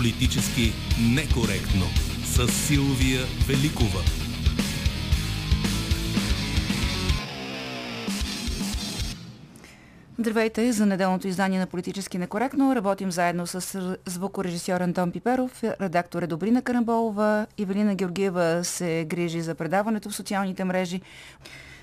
Политически некоректно с Силвия Великова. Здравейте за неделното издание на Политически некоректно. Работим заедно с звукорежисьор Антон Пиперов, редактор е Добрина Карамболова, Ивелина Георгиева се грижи за предаването в социалните мрежи.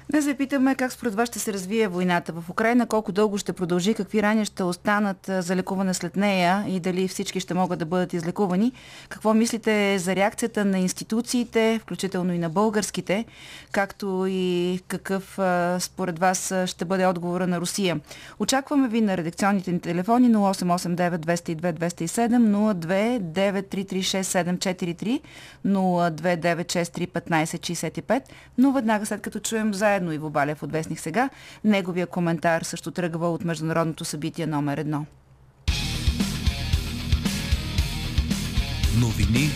Днес ви питаме как според вас ще се развие войната в Украина, колко дълго ще продължи, какви рани ще останат за лекуване след нея и дали всички ще могат да бъдат излекувани. Какво мислите за реакцията на институциите, включително и на българските, както и какъв според вас ще бъде отговора на Русия. Очакваме ви на редакционните ни телефони 0889 202 207 02 9336743 029631565, но веднага след като чуем заедно заедно Иво Балев от Вестник сега. Неговия коментар също тръгва от международното събитие номер едно. Новини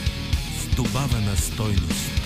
с добавена стойност.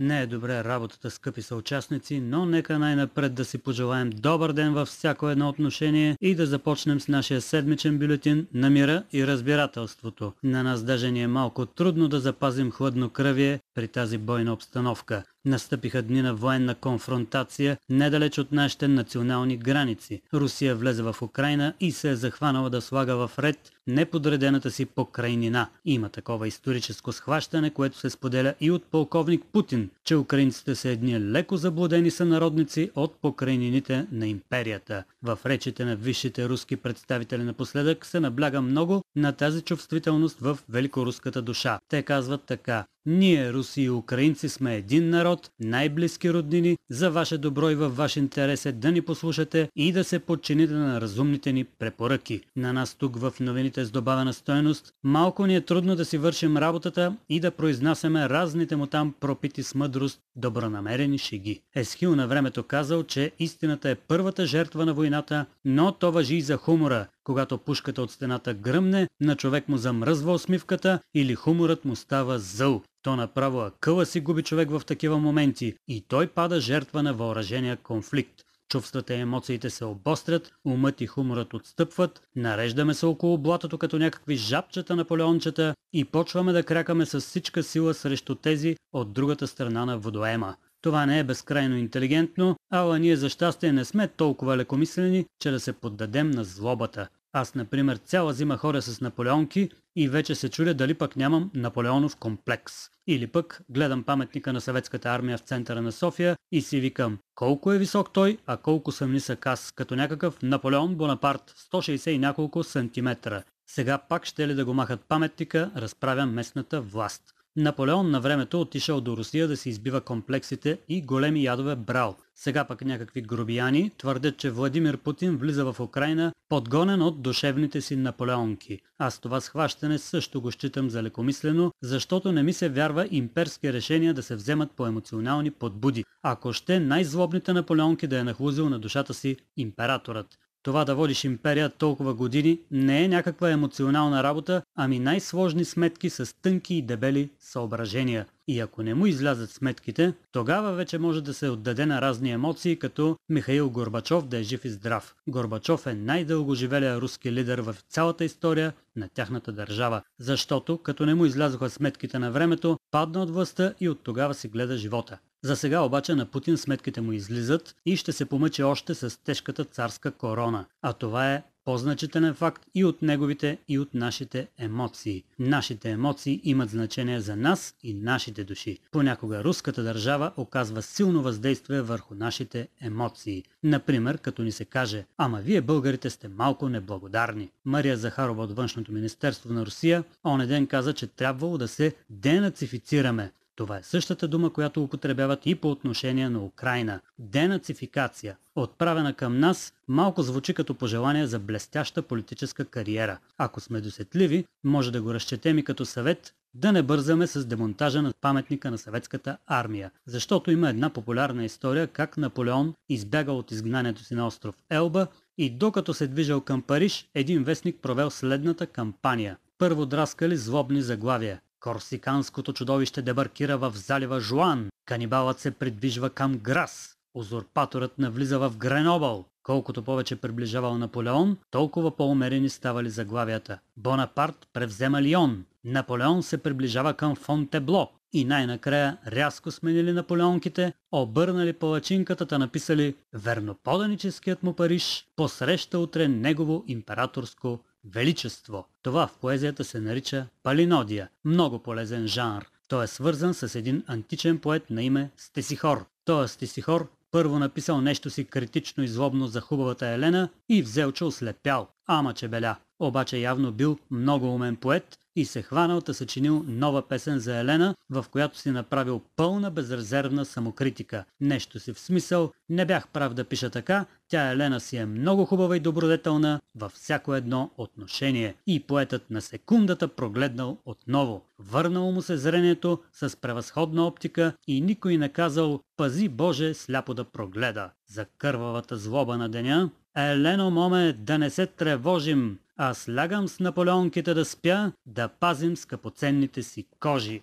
Не е добре работата, скъпи съучастници, но нека най-напред да си пожелаем добър ден във всяко едно отношение и да започнем с нашия седмичен бюлетин на мира и разбирателството. На нас даже ни е малко трудно да запазим хладнокръвие при тази бойна обстановка. Настъпиха дни на военна конфронтация недалеч от нашите национални граници. Русия влезе в Украина и се е захванала да слага в ред неподредената си покрайнина. Има такова историческо схващане, което се споделя и от полковник Путин, че украинците са едни леко заблудени сънародници от покрайнините на империята. В речите на висшите руски представители напоследък се набляга много на тази чувствителност в великоруската душа. Те казват така. Ние, руси и украинци, сме един народ, най-близки роднини. За ваше добро и във ваш интерес е да ни послушате и да се подчините на разумните ни препоръки. На нас тук в новините с добавена стоеност малко ни е трудно да си вършим работата и да произнасяме разните му там пропити с мъдрост, добронамерени шеги. Есхил на времето казал, че истината е първата жертва на войната, но то въжи и за хумора. Когато пушката от стената гръмне, на човек му замръзва усмивката или хуморът му става зъл. То направо акъла си губи човек в такива моменти и той пада жертва на въоръжения конфликт. Чувствата и емоциите се обострят, умът и хуморът отстъпват, нареждаме се около блатото като някакви жабчета наполеончета и почваме да кракаме с всичка сила срещу тези от другата страна на водоема. Това не е безкрайно интелигентно, ала ние за щастие не сме толкова лекомислени, че да се поддадем на злобата. Аз, например, цяла зима ходя с наполеонки и вече се чудя дали пък нямам Наполеонов комплекс. Или пък гледам паметника на съветската армия в центъра на София и си викам колко е висок той, а колко съм нисък аз, като някакъв Наполеон Бонапарт 160 и няколко сантиметра. Сега пак ще ли да го махат паметника, разправя местната власт. Наполеон на времето отишъл до Русия да си избива комплексите и големи ядове брал. Сега пък някакви грубияни твърдят, че Владимир Путин влиза в Украина подгонен от душевните си наполеонки. Аз това схващане също го считам за лекомислено, защото не ми се вярва имперски решения да се вземат по емоционални подбуди. Ако ще най-злобните наполеонки да е нахлузил на душата си императорът. Това да водиш империя толкова години не е някаква емоционална работа, ами най-сложни сметки с тънки и дебели съображения. И ако не му излязат сметките, тогава вече може да се отдаде на разни емоции, като Михаил Горбачов да е жив и здрав. Горбачов е най-дълго живелия руски лидер в цялата история на тяхната държава, защото като не му излязоха сметките на времето, падна от властта и от тогава си гледа живота. За сега обаче на Путин сметките му излизат и ще се помъчи още с тежката царска корона. А това е по-значителен факт и от неговите, и от нашите емоции. Нашите емоции имат значение за нас и нашите души. Понякога руската държава оказва силно въздействие върху нашите емоции. Например, като ни се каже, ама вие българите сте малко неблагодарни. Мария Захарова от Външното министерство на Русия оне ден каза, че трябвало да се денацифицираме. Това е същата дума, която употребяват и по отношение на Украина. Денацификация. Отправена към нас, малко звучи като пожелание за блестяща политическа кариера. Ако сме досетливи, може да го разчетем и като съвет да не бързаме с демонтажа на паметника на съветската армия, защото има една популярна история как Наполеон избягал от изгнанието си на остров Елба и докато се движал към Париж, един вестник провел следната кампания. Първо драскали злобни заглавия. Корсиканското чудовище дебаркира в залива Жуан. Канибалът се придвижва към Грас. Узурпаторът навлиза в Гренобъл. Колкото повече приближавал Наполеон, толкова по-умерени ставали заглавията. Бонапарт превзема Лион. Наполеон се приближава към Фонтебло. И най-накрая рязко сменили наполеонките, обърнали палачинката, та написали Верноподаническият му Париж посреща утре негово императорско величество. Това в поезията се нарича палинодия, много полезен жанр. Той е свързан с един античен поет на име Стесихор. Той Стесихор първо написал нещо си критично и злобно за хубавата Елена и взел, че ослепял. Ама че беля. Обаче явно бил много умен поет и се хванал да съчинил нова песен за Елена, в която си направил пълна безрезервна самокритика. Нещо си в смисъл, не бях прав да пиша така, тя Елена си е много хубава и добродетелна във всяко едно отношение. И поетът на секундата прогледнал отново. Върнало му се зрението с превъзходна оптика и никой не казал «Пази Боже сляпо да прогледа». За кървавата злоба на деня Елено, моме, да не се тревожим, аз лягам с наполеонките да спя, да пазим скъпоценните си кожи.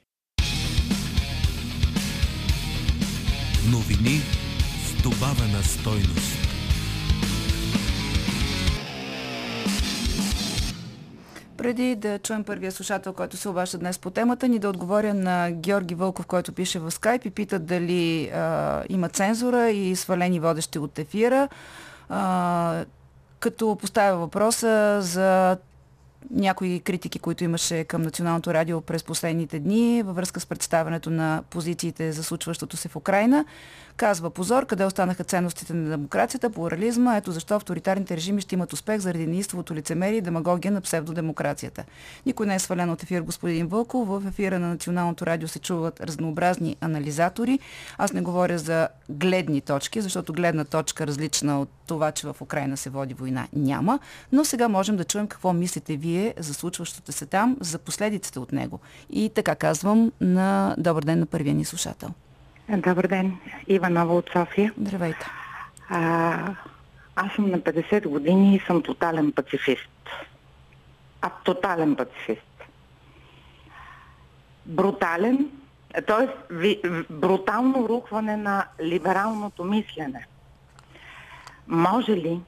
Новини с добавена стойност. Преди да чуем първия слушател, който се обаща днес по темата, ни да отговоря на Георги Вълков, който пише в скайп и пита дали а, има цензура и свалени водещи от ефира. Като поставя въпроса за някои критики, които имаше към Националното радио през последните дни във връзка с представянето на позициите за случващото се в Украина. Казва позор, къде останаха ценностите на демокрацията, плурализма, ето защо авторитарните режими ще имат успех заради неистовото лицемерие и демагогия на псевдодемокрацията. Никой не е свален от ефир, господин Вълков. В ефира на Националното радио се чуват разнообразни анализатори. Аз не говоря за гледни точки, защото гледна точка различна от това, че в Украина се води война, няма. Но сега можем да чуем какво мислите вие за случващото се там, за последиците от него. И така казвам на добър ден на първия ни слушател. Добър ден, Иванова от София. Здравейте. А, аз съм на 50 години и съм тотален пацифист. А тотален пацифист. Брутален, т.е. брутално рухване на либералното мислене. Може ли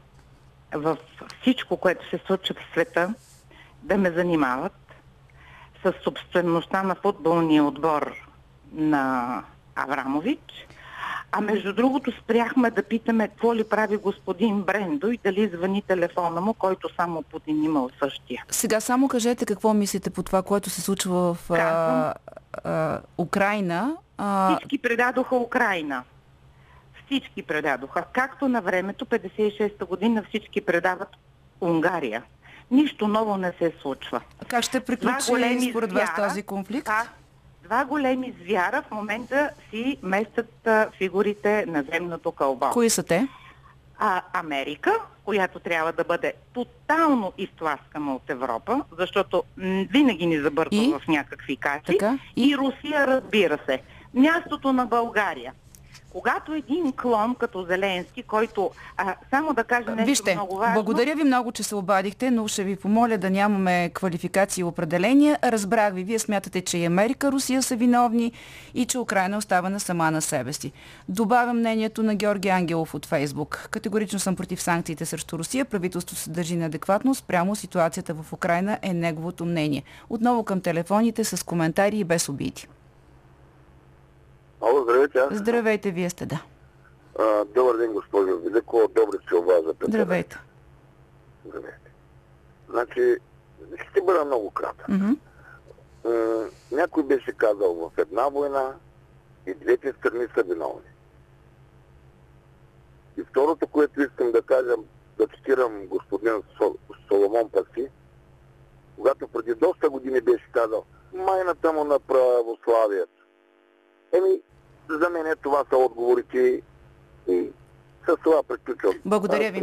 в всичко, което се случва в света, да ме занимават с собствеността на футболния отбор на Аврамович. А между другото спряхме да питаме какво ли прави господин Брендо и дали звъни телефона му, който само Путин имал същия. Сега само кажете какво мислите по това, което се случва в а, а, Украина. А... Всички предадоха Украина. Всички предадоха. Както на времето, 56-та година, всички предават Унгария. Нищо ново не се случва. Как ще приключи според вас този конфликт? Как два големи звяра в момента си местят а, фигурите на земното кълбо. Кои са те? А, Америка, която трябва да бъде тотално изтласкана от Европа, защото м- винаги ни забърква в някакви качи. Така? И? и Русия, разбира се. Мястото на България когато един клон като Зеленски, който а, само да каже нещо Вижте, много важно... благодаря ви много, че се обадихте, но ще ви помоля да нямаме квалификации и определения. Разбрах ви, вие смятате, че и Америка, Русия са виновни и че Украина оставена сама на себе си. Добавям мнението на Георги Ангелов от Фейсбук. Категорично съм против санкциите срещу Русия. Правителството се държи неадекватно. Спрямо ситуацията в Украина е неговото мнение. Отново към телефоните с коментари и без обиди. Ало, здравейте. Аз... Здравейте, вие сте, да. А, добър ден, госпожо Велико. Добре се обажда. Здравейте. Здравейте. Значи, ще бъда много кратък. Mm-hmm. М- някой беше казал в една война и двете страни са виновни. И второто, което искам да кажа, да цитирам господин Сол, Соломон Паси, когато преди доста години беше казал майната му на православието. Еми, за мен това са отговорите и с това приключвам. Благодаря ви.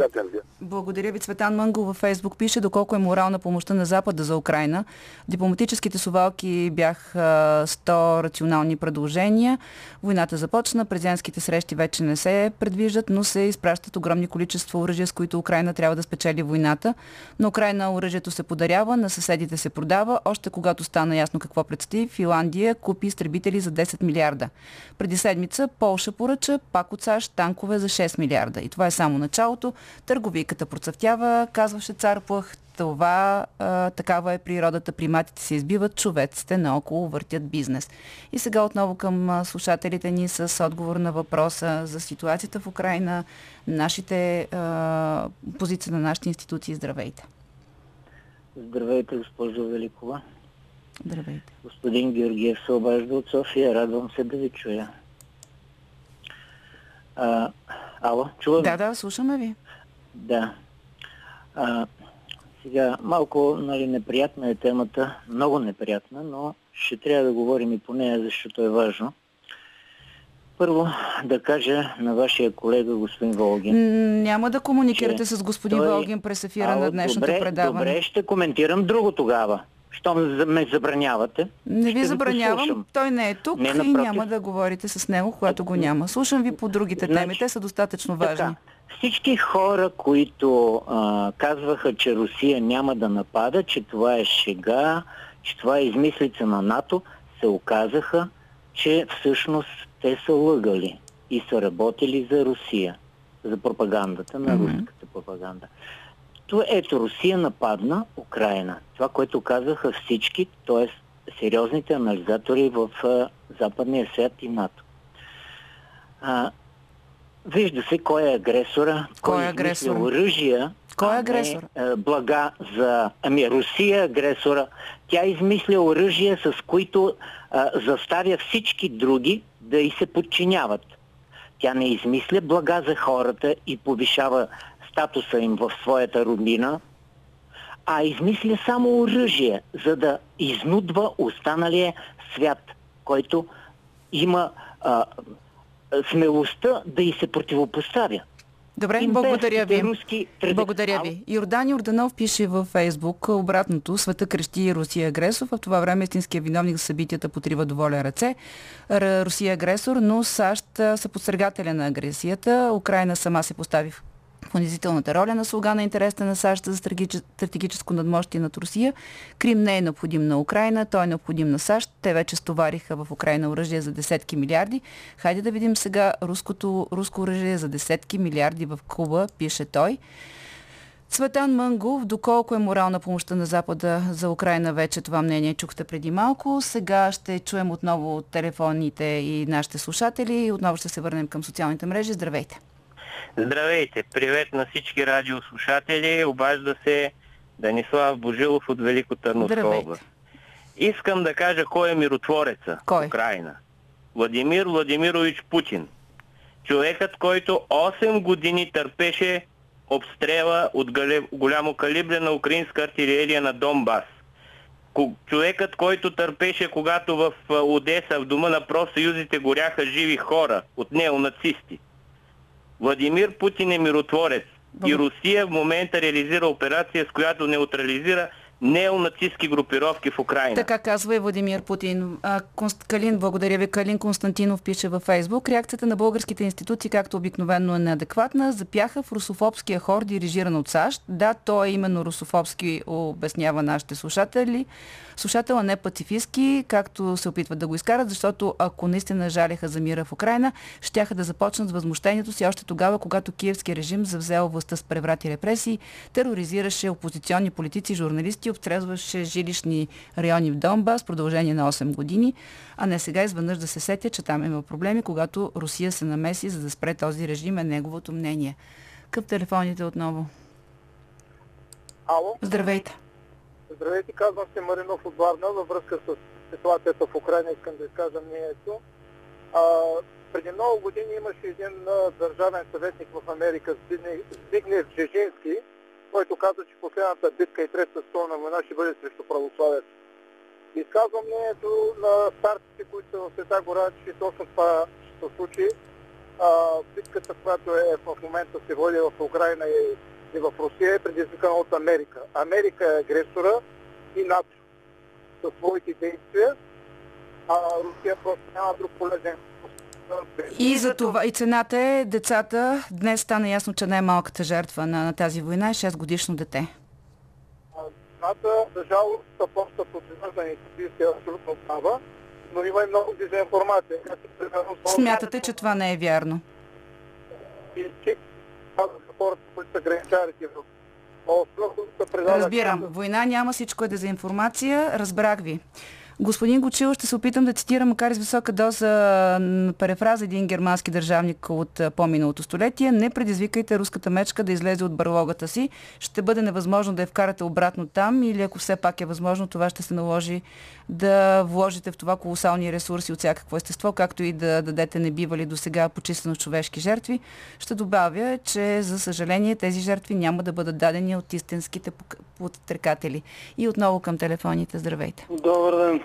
Благодаря ви. Цветан Мънгол във Фейсбук пише доколко е морална помощта на Запада за Украина. Дипломатическите сувалки бяха 100 рационални предложения. Войната започна, президентските срещи вече не се предвиждат, но се изпращат огромни количества оръжия, с които Украина трябва да спечели войната. На Украина оръжието се подарява, на съседите се продава. Още когато стана ясно какво предстои, Финландия купи изтребители за 10 милиарда. Преди седмица Полша поръча пак от САЩ танкове за 6 милиарда милиарда. И това е само началото. Търговийката процъфтява, казваше цар Плъх. Това а, такава е природата. Приматите се избиват, човеците наоколо въртят бизнес. И сега отново към слушателите ни с отговор на въпроса за ситуацията в Украина, нашите а, позиции на нашите институции. Здравейте! Здравейте, госпожо Великова. Здравейте. Господин Георгиев се обажда от София. Радвам се да ви чуя. А, ало, чува Да, да, слушаме ви. Да. А, сега, малко нали, неприятна е темата, много неприятна, но ще трябва да говорим и по нея, защото е важно. Първо да кажа на вашия колега господин Волгин. Няма да комуникирате с господин той- Волгин през ефира Ало, на днешното добре, предаване. Добре, ще коментирам друго тогава. Щом ме забранявате. Не ви забранявам, той не е тук Не, и напротив. няма да говорите с него, когато го няма. Слушам ви по другите Значи, теми, те са достатъчно важни. Така, всички хора, които а, казваха, че Русия няма да напада, че това е шега, че това е измислица на НАТО, се оказаха, че всъщност те са лъгали и са работили за Русия, за пропагандата на руската пропаганда. То, ето, Русия нападна Украина. Това, което казаха всички, т.е. сериозните анализатори в а, западния свят и НАТО. А, вижда се кой е агресора, Кой е измисля агресора? оръжия, Кой е а не, агресор? а, блага за... Ами Русия е агресора. Тя измисля оръжия, с които а, заставя всички други да й се подчиняват. Тя не измисля блага за хората и повишава статуса им в своята родина, а измисля само оръжие, за да изнудва останалия свят, който има а, смелостта да й се противопоставя. Добре, благодаря ви. руски Благодаря ви. Йордан Йорданов пише във Фейсбук обратното. Света крещи Русия агресор. В това време истинският виновник за събитията потрива доволен ръце. Русия агресор, но САЩ са подстрегателя на агресията. Украина сама се постави в в унизителната роля на слуга на интересите на САЩ за стратегич- стратегическо надмощие над Русия. Крим не е необходим на Украина, той е необходим на САЩ. Те вече стовариха в Украина оръжие за десетки милиарди. Хайде да видим сега руското, руско оръжие за десетки милиарди в Куба, пише той. Цветан Мънгов, доколко е морална помощта на Запада за Украина, вече това мнение чухте преди малко. Сега ще чуем отново телефоните и нашите слушатели и отново ще се върнем към социалните мрежи. Здравейте! Здравейте! Привет на всички радиослушатели. Обажда се Данислав Божилов от Велико Търновска област. Искам да кажа кой е миротвореца Кой? в Украина. Владимир Владимирович Путин. Човекът, който 8 години търпеше обстрела от голямо калибре на украинска артилерия на Донбас. Човекът, който търпеше, когато в Одеса, в дома на профсъюзите горяха живи хора от неонацисти. Владимир Путин е миротворец. И Русия в момента реализира операция, с която неутрализира неонацистски групировки в Украина. Така казва и Владимир Путин. А, Конст... Калин, благодаря ви. Калин Константинов пише във Фейсбук. Реакцията на българските институции, както обикновено е неадекватна, запяха в русофобския хор, дирижиран от САЩ. Да, той е именно русофобски, обяснява нашите слушатели. Слушател, не пацифистски, както се опитват да го изкарат, защото ако наистина жаляха за мира в Украина, щяха да започнат с възмущението си още тогава, когато киевски режим завзел властта с преврат и репресии, тероризираше опозиционни политици, журналисти, обстрезваше жилищни райони в Донбас в продължение на 8 години, а не сега изведнъж да се сетя, че там има проблеми, когато Русия се намеси, за да спре този режим, е неговото мнение. Към телефоните отново. Ало, Здравейте! здравейте, казвам се Маринов от Варна във връзка с ситуацията в Украина, искам да изкажа мнението. А, преди много години имаше един а, държавен съветник в Америка, Збигнев Бжежински, който каза, че последната битка и третата столна война ще бъде срещу православието. Изказвам мнението на старците, които са в Света гора, че точно това ще се случи. А, битката, която е в момента се води в Украина и, и в Русия е предизвикана от Америка. Америка е агресора и НАТО със своите действия, а Русия просто няма друг полезен. И за това, и цената е децата. Днес стана ясно, че най-малката жертва на, на тази война е 6 годишно дете. Цената, за жалост, почта под гражданите си е абсолютно права, но има и много дезинформация. Смятате, че това не е вярно? и че хората, които са граничарите в. Разбирам. Война няма, всичко е дезинформация. Разбрах ви. Господин Гочил, ще се опитам да цитирам, макар и с висока доза м, перефраза един германски държавник от по-миналото столетие. Не предизвикайте руската мечка да излезе от барлогата си. Ще бъде невъзможно да я вкарате обратно там или ако все пак е възможно, това ще се наложи да вложите в това колосални ресурси от всякакво естество, както и да дадете небивали до сега по численост човешки жертви. Ще добавя, че за съжаление тези жертви няма да бъдат дадени от истинските подстрекатели. И отново към телефоните. Здравейте. Добър ден.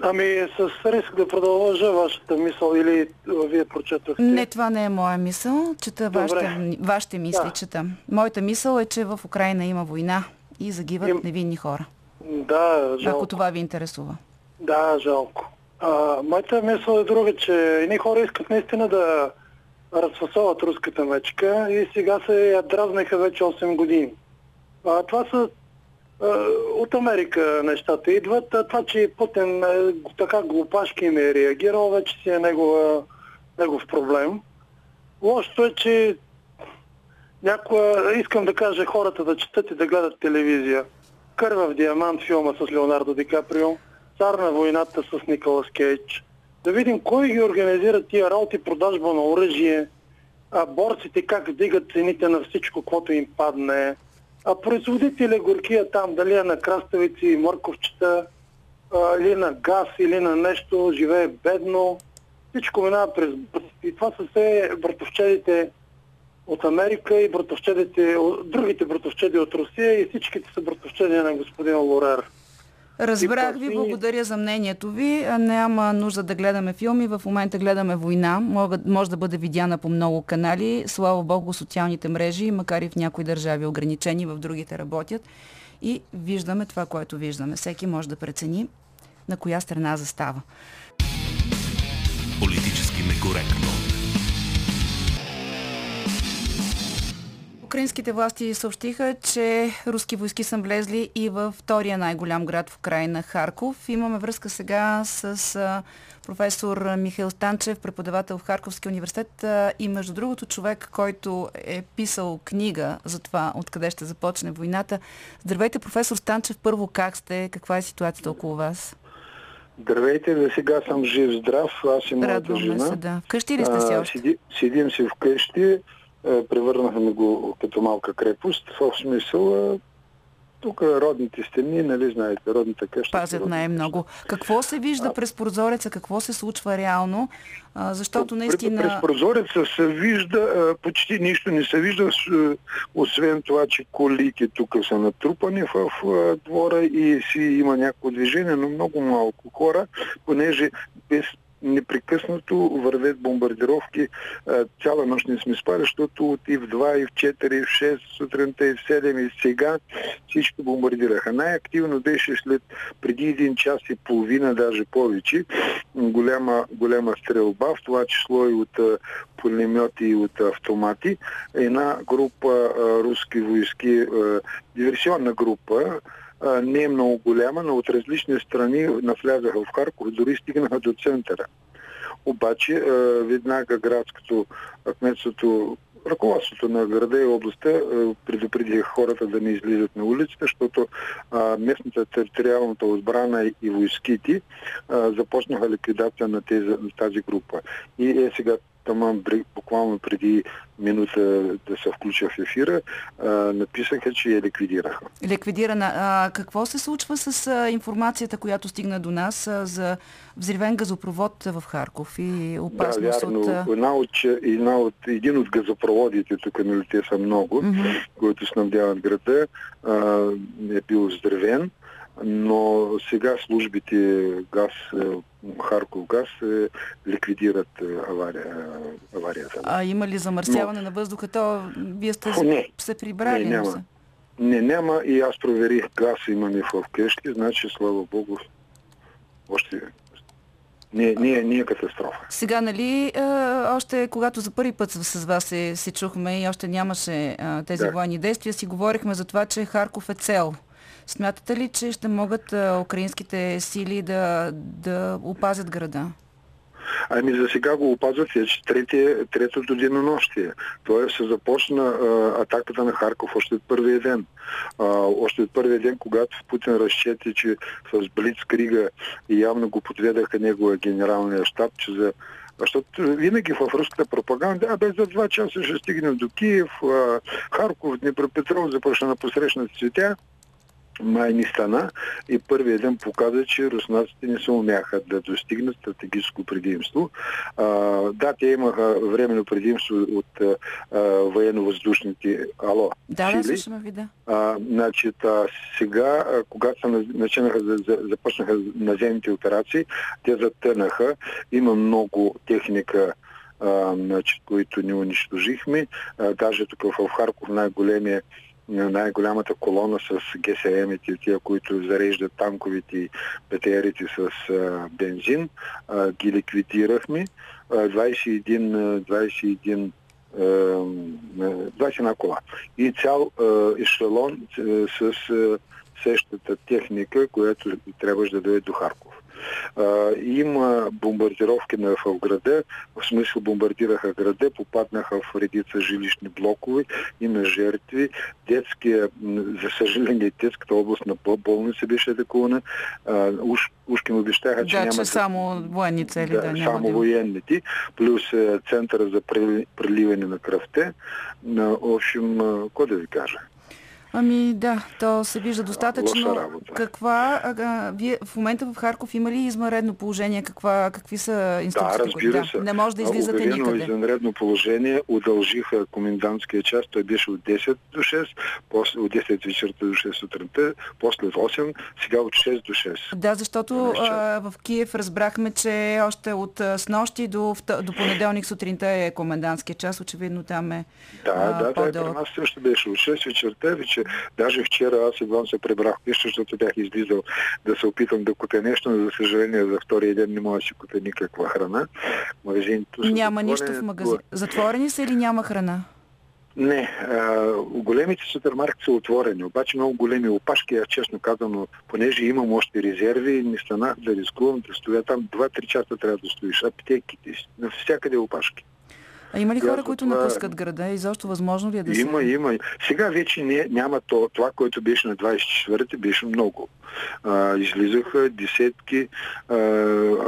Ами с риск да продължа вашата мисъл или вие прочетохте. Не, това не е моя мисъл. Чета вашите, вашите мисли, Да. чета. Моята мисъл е, че в Украина има война и загиват Им- невинни хора. Да, жалко. Ако това ви интересува. Да, жалко. А, моята мисъл е друга, че едни хора искат наистина да разфасоват руската мечка и сега се я дразнаха вече 8 години. А, това са от Америка нещата идват. А това, че Путин е, така глупашки им е реагирал, вече си е негова, негов проблем. Лошото е, че някоя, искам да кажа хората да четат и да гледат телевизия. Кървав диамант филма с Леонардо Ди Каприо, Цар на войната с Николас Кейдж. Да видим кой ги организира тия работи, продажба на оръжие, а борците как вдигат цените на всичко, което им падне, а производителя горкия там, дали е на краставици, мърковчета, а, или на газ, или на нещо, живее бедно. Всичко минава през... И това са все братовчедите от Америка и братовчедите, другите братовчеди от Русия и всичките са братовчеди на господин Лорер. Разбрах ви, благодаря за мнението ви. Няма нужда да гледаме филми. В момента гледаме война. Мога, може да бъде видяна по много канали. Слава Богу, социалните мрежи, макар и в някои държави ограничени, в другите работят. И виждаме това, което виждаме. Всеки може да прецени на коя страна застава. Политически некоректно. Украинските власти съобщиха, че руски войски са влезли и във втория най-голям град в Украина Харков. Имаме връзка сега с професор Михаил Станчев, преподавател в Харковския университет и между другото човек, който е писал книга за това откъде ще започне войната. Здравейте, професор Станчев. Първо, как сте? Каква е ситуацията около вас? Здравейте, за сега съм жив, здрав, аз и моята Радваме жена. се, да. Вкъщи ли сте си още? седи, седим си вкъщи, а, превърнахме го като малка крепост, в смисъл а, тук родните стени, нали знаете, родната къща. Пазят най-много. Какво се вижда през прозореца? Какво се случва реално? А, защото През наистина... прозореца се вижда, а, почти нищо не се вижда, а, освен това, че колите тук са натрупани в а, двора и си има някакво движение, но много малко хора, понеже без непрекъснато вървят бомбардировки. Цяла нощ не сме спали, защото от и в 2, и в 4, и в 6 сутринта, и в 7, и сега всички бомбардираха. Най-активно беше след преди един час и половина, даже повече, голяма, голяма стрелба, в това число и от пулемети и от автомати. Една група а, руски войски, а, диверсионна група, а, не е много голяма, но от различни страни навлязаха в Харков, дори стигнаха до центъра. Обаче а, веднага градското кметството ръководството на града и областта а, предупредиха хората да не излизат на улицата, защото местната териториалната отбрана и войските започнаха ликвидация на, тези, тази група. И е сега бри- буквално преди минута да се включа в ефира, а, написаха, че я ликвидираха. Ликвидирана. А, какво се случва с а, информацията, която стигна до нас а, за взривен газопровод в Харков и опасност да, вярно. от... Една от, една от, един от газопроводите, тук нали, те са много, Мгм. които снабдяват града, а, е бил здравен, но сега службите газ, е, Харков газ е, ликвидират е, авария, аварията. А има ли замърсяване на въздуха? То вие сте не. се прибрали. Не, но няма. се- Не, няма и аз проверих газ имаме в къщи, значи слава Богу, още не, не, не е катастрофа. Сега, нали, още когато за първи път с вас се, се чухме и още нямаше а, тези Да. военни действия, си говорихме за това, че Харков е цел. Смятате ли, че ще могат а, украинските сили да, да опазят града? Ами за сега го опазват вече трети, третото денонощие. Тоест се започна а, атаката на Харков още от първия ден. А, още от първия ден, когато Путин разчети, че с Блицкрига и явно го подведаха неговия генералния щаб, че за защото винаги в руската пропаганда, а без за два часа ще стигнем до Киев, Харков, Днепропетров започна на посрещна цветя май ни стана и първият ден показа, че руснаците не се умяха да достигнат стратегическо предимство. А, да, те имаха временно предимство от военно-въздушните ало, да, сили. Да, слушаме ви, да. А, значит, а, сега, а, когато начинаха, започнаха наземните операции, те затънаха. Има много техника а, значит, които ни унищожихме. А, даже тук в Харков най-големия най-голямата колона с ГСМ-ите, тия, които зареждат танковите и БТРите с а, бензин, а, ги ликвидирахме. А, 21, 21 21 кола. И цял ешелон с същата техника, която трябваше да дойде до Харков. А, има бомбардировки на, в града, в смисъл бомбардираха града, попаднаха в редица жилищни блокове, има жертви. Детския, за съжаление, детската област на болница беше атакувана. Уж, ушки му обещаха, че да, няма... че само военни цели, да, да, няма само да... военните, плюс центъра за преливане на кръвта. В общем, какво да ви кажа? Ами да, то се вижда достатъчно. Каква, а, вие в момента в Харков има ли извънредно положение? Каква, какви са инструкциите? Да, разбира да, се. Не може да излизате Обявено никъде. извънредно положение, удължиха комендантския час, той беше от 10 до 6, после от 10 вечерта до 6 сутринта, после от 8, сега от 6 до 6. Да, защото а, в Киев разбрахме, че още от снощи до, до понеделник сутринта е комендантския час. Очевидно там е Да, а, да, да, при нас също беше от 6 вечерта, вече даже вчера аз едва се прибрах пиша, защото бях излизал да се опитам да купя нещо, но за съжаление за втория ден не мога да си купя никаква храна. Магазините са Няма нищо в магазин. Затворени са или няма храна? Не, а, големите супермаркети са отворени, обаче много големи опашки, аз честно казано, понеже имам още резерви, не станах да рискувам да стоя там 2-3 часа трябва да стоиш. Аптеките, навсякъде опашки. А има ли хора, които напускат града? И защо възможно ли е да Има, се... има. Сега вече не, няма то, това, което беше на 24-ти, беше много. А, излизаха десетки а,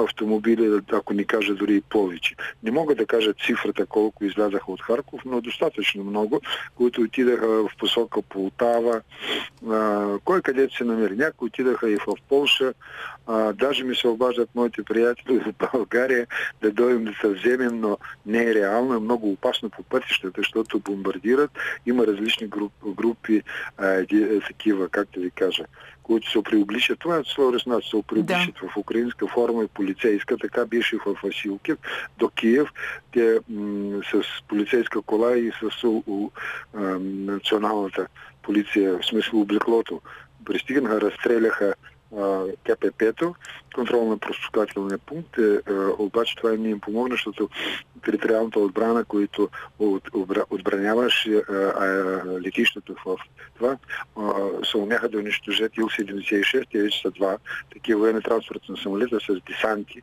автомобили, ако не кажа дори и повече. Не мога да кажа цифрата колко излязаха от Харков, но достатъчно много, които отидаха в посока Полтава, а, кой където се намери. Някои отидаха и в Полша, а, даже ми се обаждат моите приятели от България да дойдем да се вземем, но не е реално, е много опасно по пътищата, защото бомбардират. Има различни груп, групи, а, еди- такива, как да ви кажа, които се преобличат. Това е слово руснаци, се преобличат в украинска форма и полицейска. Така беше в Василкив до Киев. Те м- с полицейска кола и с у, у, а, националната полиция, в смисъл облеклото, пристигнаха, разстреляха КПП-то, контрол на пропускателния пункт, е, е, обаче това не им помогна, защото териториалната отбрана, които от, отбра- отбраняваше а, а, летището в това, а, се умяха да унищожат Ил-76, те вече са два такива военни транспортни самолета с десанти.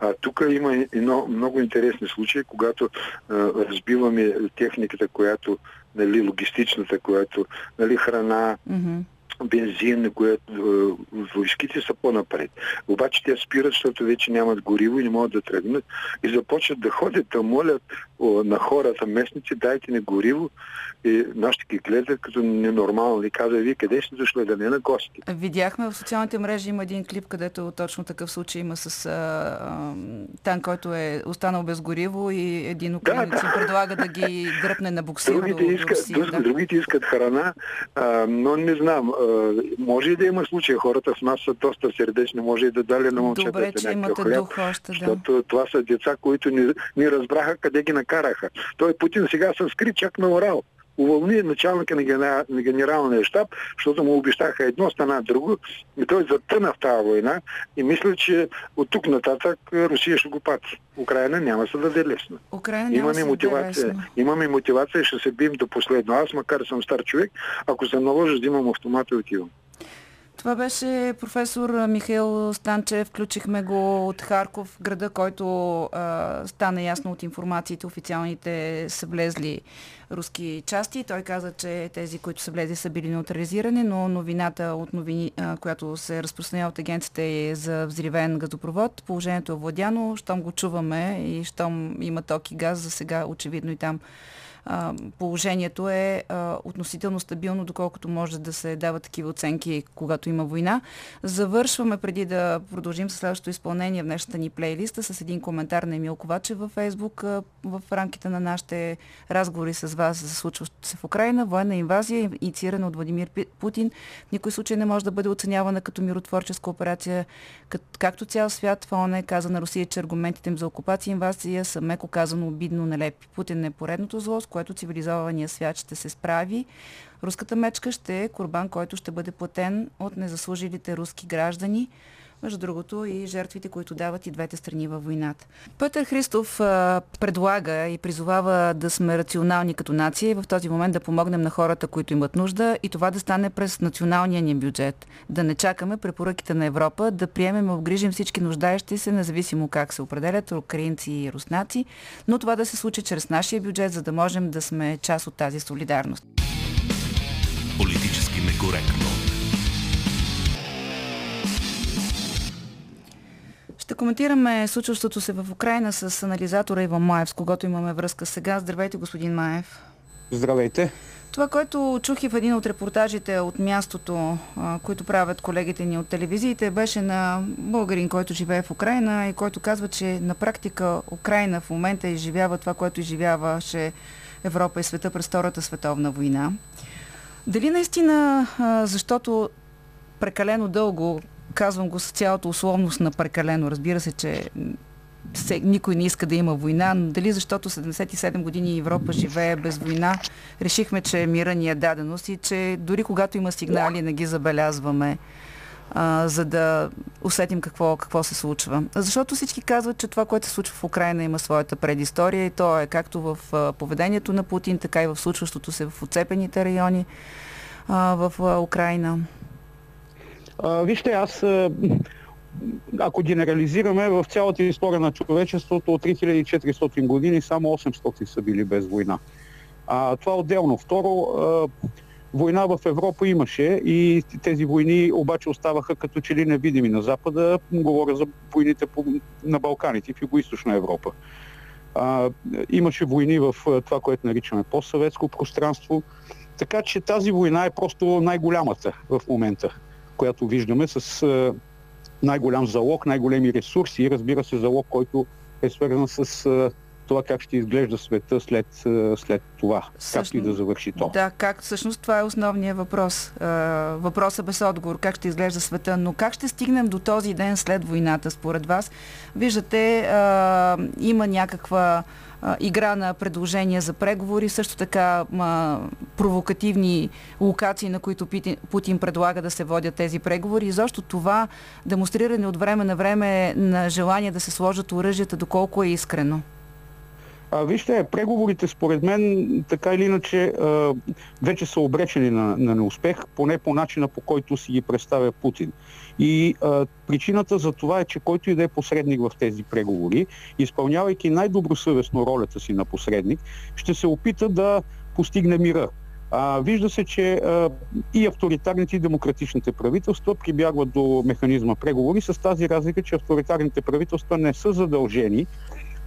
А, тук има едно много интересни случаи, когато а, разбиваме техниката, която, нали, логистичната, която, нали, храна, Мгм. Бензин, което е, войските са по-напред. Обаче те спират, защото вече нямат гориво и не могат да тръгнат и започват да ходят да молят на хората местници, дайте ни гориво и нашите ги гледат като ненормално и казва, вие къде сте дошли да не на гости? Видяхме в социалните мрежи има един клип, където точно такъв случай има с а, а, танк, който е останал без гориво и един украинец да. им предлага да ги дръпне на буксир до, Другите до искат, Русия. друг- Да. другите искат храна, а, но не знам. А, може и да има случаи. Хората в нас са доста сърдечни. Може и да дали на момчетата Добре, че имате хляб. дух още, да. Защото това са деца, които ни, ни разбраха къде ги накараха. Той Путин сега се скри чак на Орал. Уволни началника на, на генералния щаб, защото му обещаха едно, стана друго. И той затъна в тази война и мисля, че от тук нататък Русия ще го пати. Украина няма се да даде лесно. Украина Имаме мотивация. лесно. Имаме мотивация и ще се бием до последно. Аз, макар съм стар човек, ако се наложи, да имам автомат и отивам. Това беше професор Михаил Станчев. Включихме го от Харков, града, който а, стана ясно от информациите. Официалните са влезли руски части. Той каза, че тези, които са влезли, са били неутрализирани, но новината от новини, а, която се разпространява от агенцията е за взривен газопровод. Положението е владяно. Щом го чуваме и щом има ток и газ, за сега очевидно и там положението е относително стабилно, доколкото може да се дават такива оценки, когато има война. Завършваме преди да продължим с следващото изпълнение в днешната ни плейлиста с един коментар на Емил Ковачев във Фейсбук в рамките на нашите разговори с вас за случващото се в Украина. Военна инвазия, инициирана от Владимир Путин, в никой случай не може да бъде оценявана като миротворческа операция. Както цял свят в ООН каза на Русия, че аргументите им за окупация и инвазия са меко казано обидно налепи. Путин е поредното зло, с което цивилизования свят ще се справи. Руската мечка ще е корбан, който ще бъде платен от незаслужилите руски граждани между другото и жертвите, които дават и двете страни във войната. Петър Христов а, предлага и призовава да сме рационални като нация и в този момент да помогнем на хората, които имат нужда и това да стане през националния ни бюджет. Да не чакаме препоръките на Европа, да приемем и обгрижим всички нуждаещи се, независимо как се определят, украинци и руснаци, но това да се случи чрез нашия бюджет, за да можем да сме част от тази солидарност. Политически некоректно. Ще коментираме случващото се в Украина с анализатора Иван Маев, с когото имаме връзка сега. Здравейте, господин Маев. Здравейте. Това, което чух и в един от репортажите от мястото, които правят колегите ни от телевизиите, беше на българин, който живее в Украина и който казва, че на практика Украина в момента изживява това, което изживяваше Европа и света през Втората световна война. Дали наистина, защото прекалено дълго казвам го с цялата условност на прекалено. Разбира се, че се, никой не иска да има война, но дали защото 77 години Европа живее без война, решихме, че мира ни е даденост и че дори когато има сигнали, не ги забелязваме, а, за да усетим какво, какво се случва. Защото всички казват, че това, което се случва в Украина има своята предистория и то е както в поведението на Путин, така и в случващото се в отцепените райони а, в Украина. А, вижте, аз ако генерализираме, в цялата история на човечеството от 3400 години само 800 са били без война. А, това отделно. Второ, а, война в Европа имаше и тези войни обаче оставаха като че ли невидими на Запада. Говоря за войните по, на Балканите в Юго-Источна Европа. А, имаше войни в това, което наричаме постсъветско пространство. Така че тази война е просто най-голямата в момента която виждаме с най-голям залог, най-големи ресурси и разбира се залог, който е свързан с това как ще изглежда света след, след това, Също, както и да завърши то. Да, как всъщност това е основният въпрос. Въпросът без отговор, как ще изглежда света, но как ще стигнем до този ден след войната, според вас? Виждате, има някаква игра на предложения за преговори, също така а, провокативни локации, на които Путин предлага да се водят тези преговори. И защо това демонстриране от време на време на желание да се сложат оръжията, доколко е искрено? А, вижте, преговорите според мен така или иначе а, вече са обречени на, на неуспех, поне по начина по който си ги представя Путин. И а, причината за това е, че който и да е посредник в тези преговори, изпълнявайки най-добросъвестно ролята си на посредник, ще се опита да постигне мира. А, вижда се, че а, и авторитарните и демократичните правителства прибягват до механизма преговори с тази разлика, че авторитарните правителства не са задължени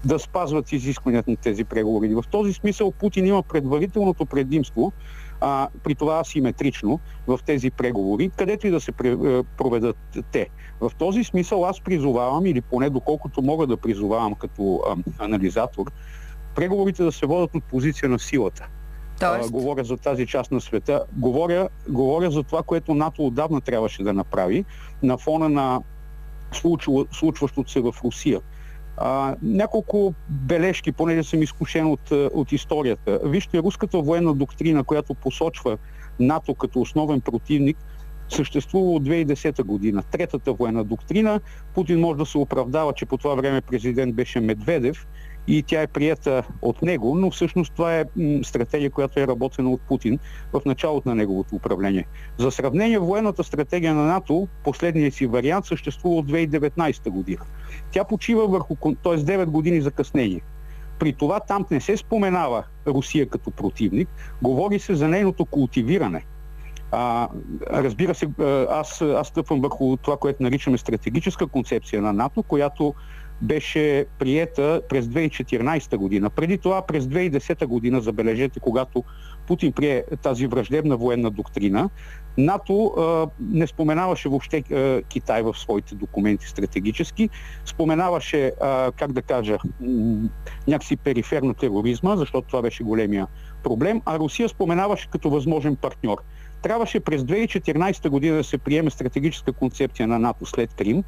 да спазват изискванията на тези преговори. В този смисъл Путин има предварителното предимство, а, при това асиметрично в тези преговори, където и да се е, проведат те. В този смисъл аз призовавам, или поне доколкото мога да призовавам като а, анализатор, преговорите да се водят от позиция на силата. Тоест? А, говоря за тази част на света. Говоря, говоря за това, което НАТО отдавна трябваше да направи на фона на случващото се в Русия. А, няколко бележки, понеже съм изкушен от, от историята. Вижте, руската военна доктрина, която посочва НАТО като основен противник, съществува от 2010 година. Третата военна доктрина, Путин може да се оправдава, че по това време президент беше Медведев и тя е прията от него, но всъщност това е стратегия, която е работена от Путин в началото на неговото управление. За сравнение, военната стратегия на НАТО, последният си вариант, съществува от 2019 година. Тя почива върху, т.е. 9 години закъснение. При това там не се споменава Русия като противник, говори се за нейното култивиране. А, разбира се, аз, аз стъпвам върху това, което наричаме стратегическа концепция на НАТО, която беше приета през 2014 година. Преди това през 2010 година, забележете, когато Путин прие тази враждебна военна доктрина, НАТО а, не споменаваше въобще а, Китай в своите документи стратегически, споменаваше, а, как да кажа, някакси периферно тероризма, защото това беше големия проблем, а Русия споменаваше като възможен партньор. Трябваше през 2014 година да се приеме стратегическа концепция на НАТО след Крим,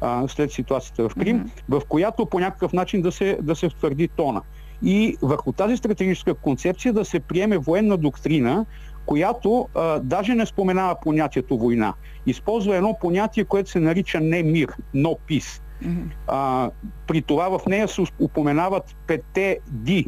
а, след ситуацията в Крим, mm-hmm. в която по някакъв начин да се, да се втвърди тона. И върху тази стратегическа концепция да се приеме военна доктрина, която а, даже не споменава понятието война. Използва едно понятие, което се нарича не мир, но пис. Mm-hmm. А, при това в нея се упоменават петте D.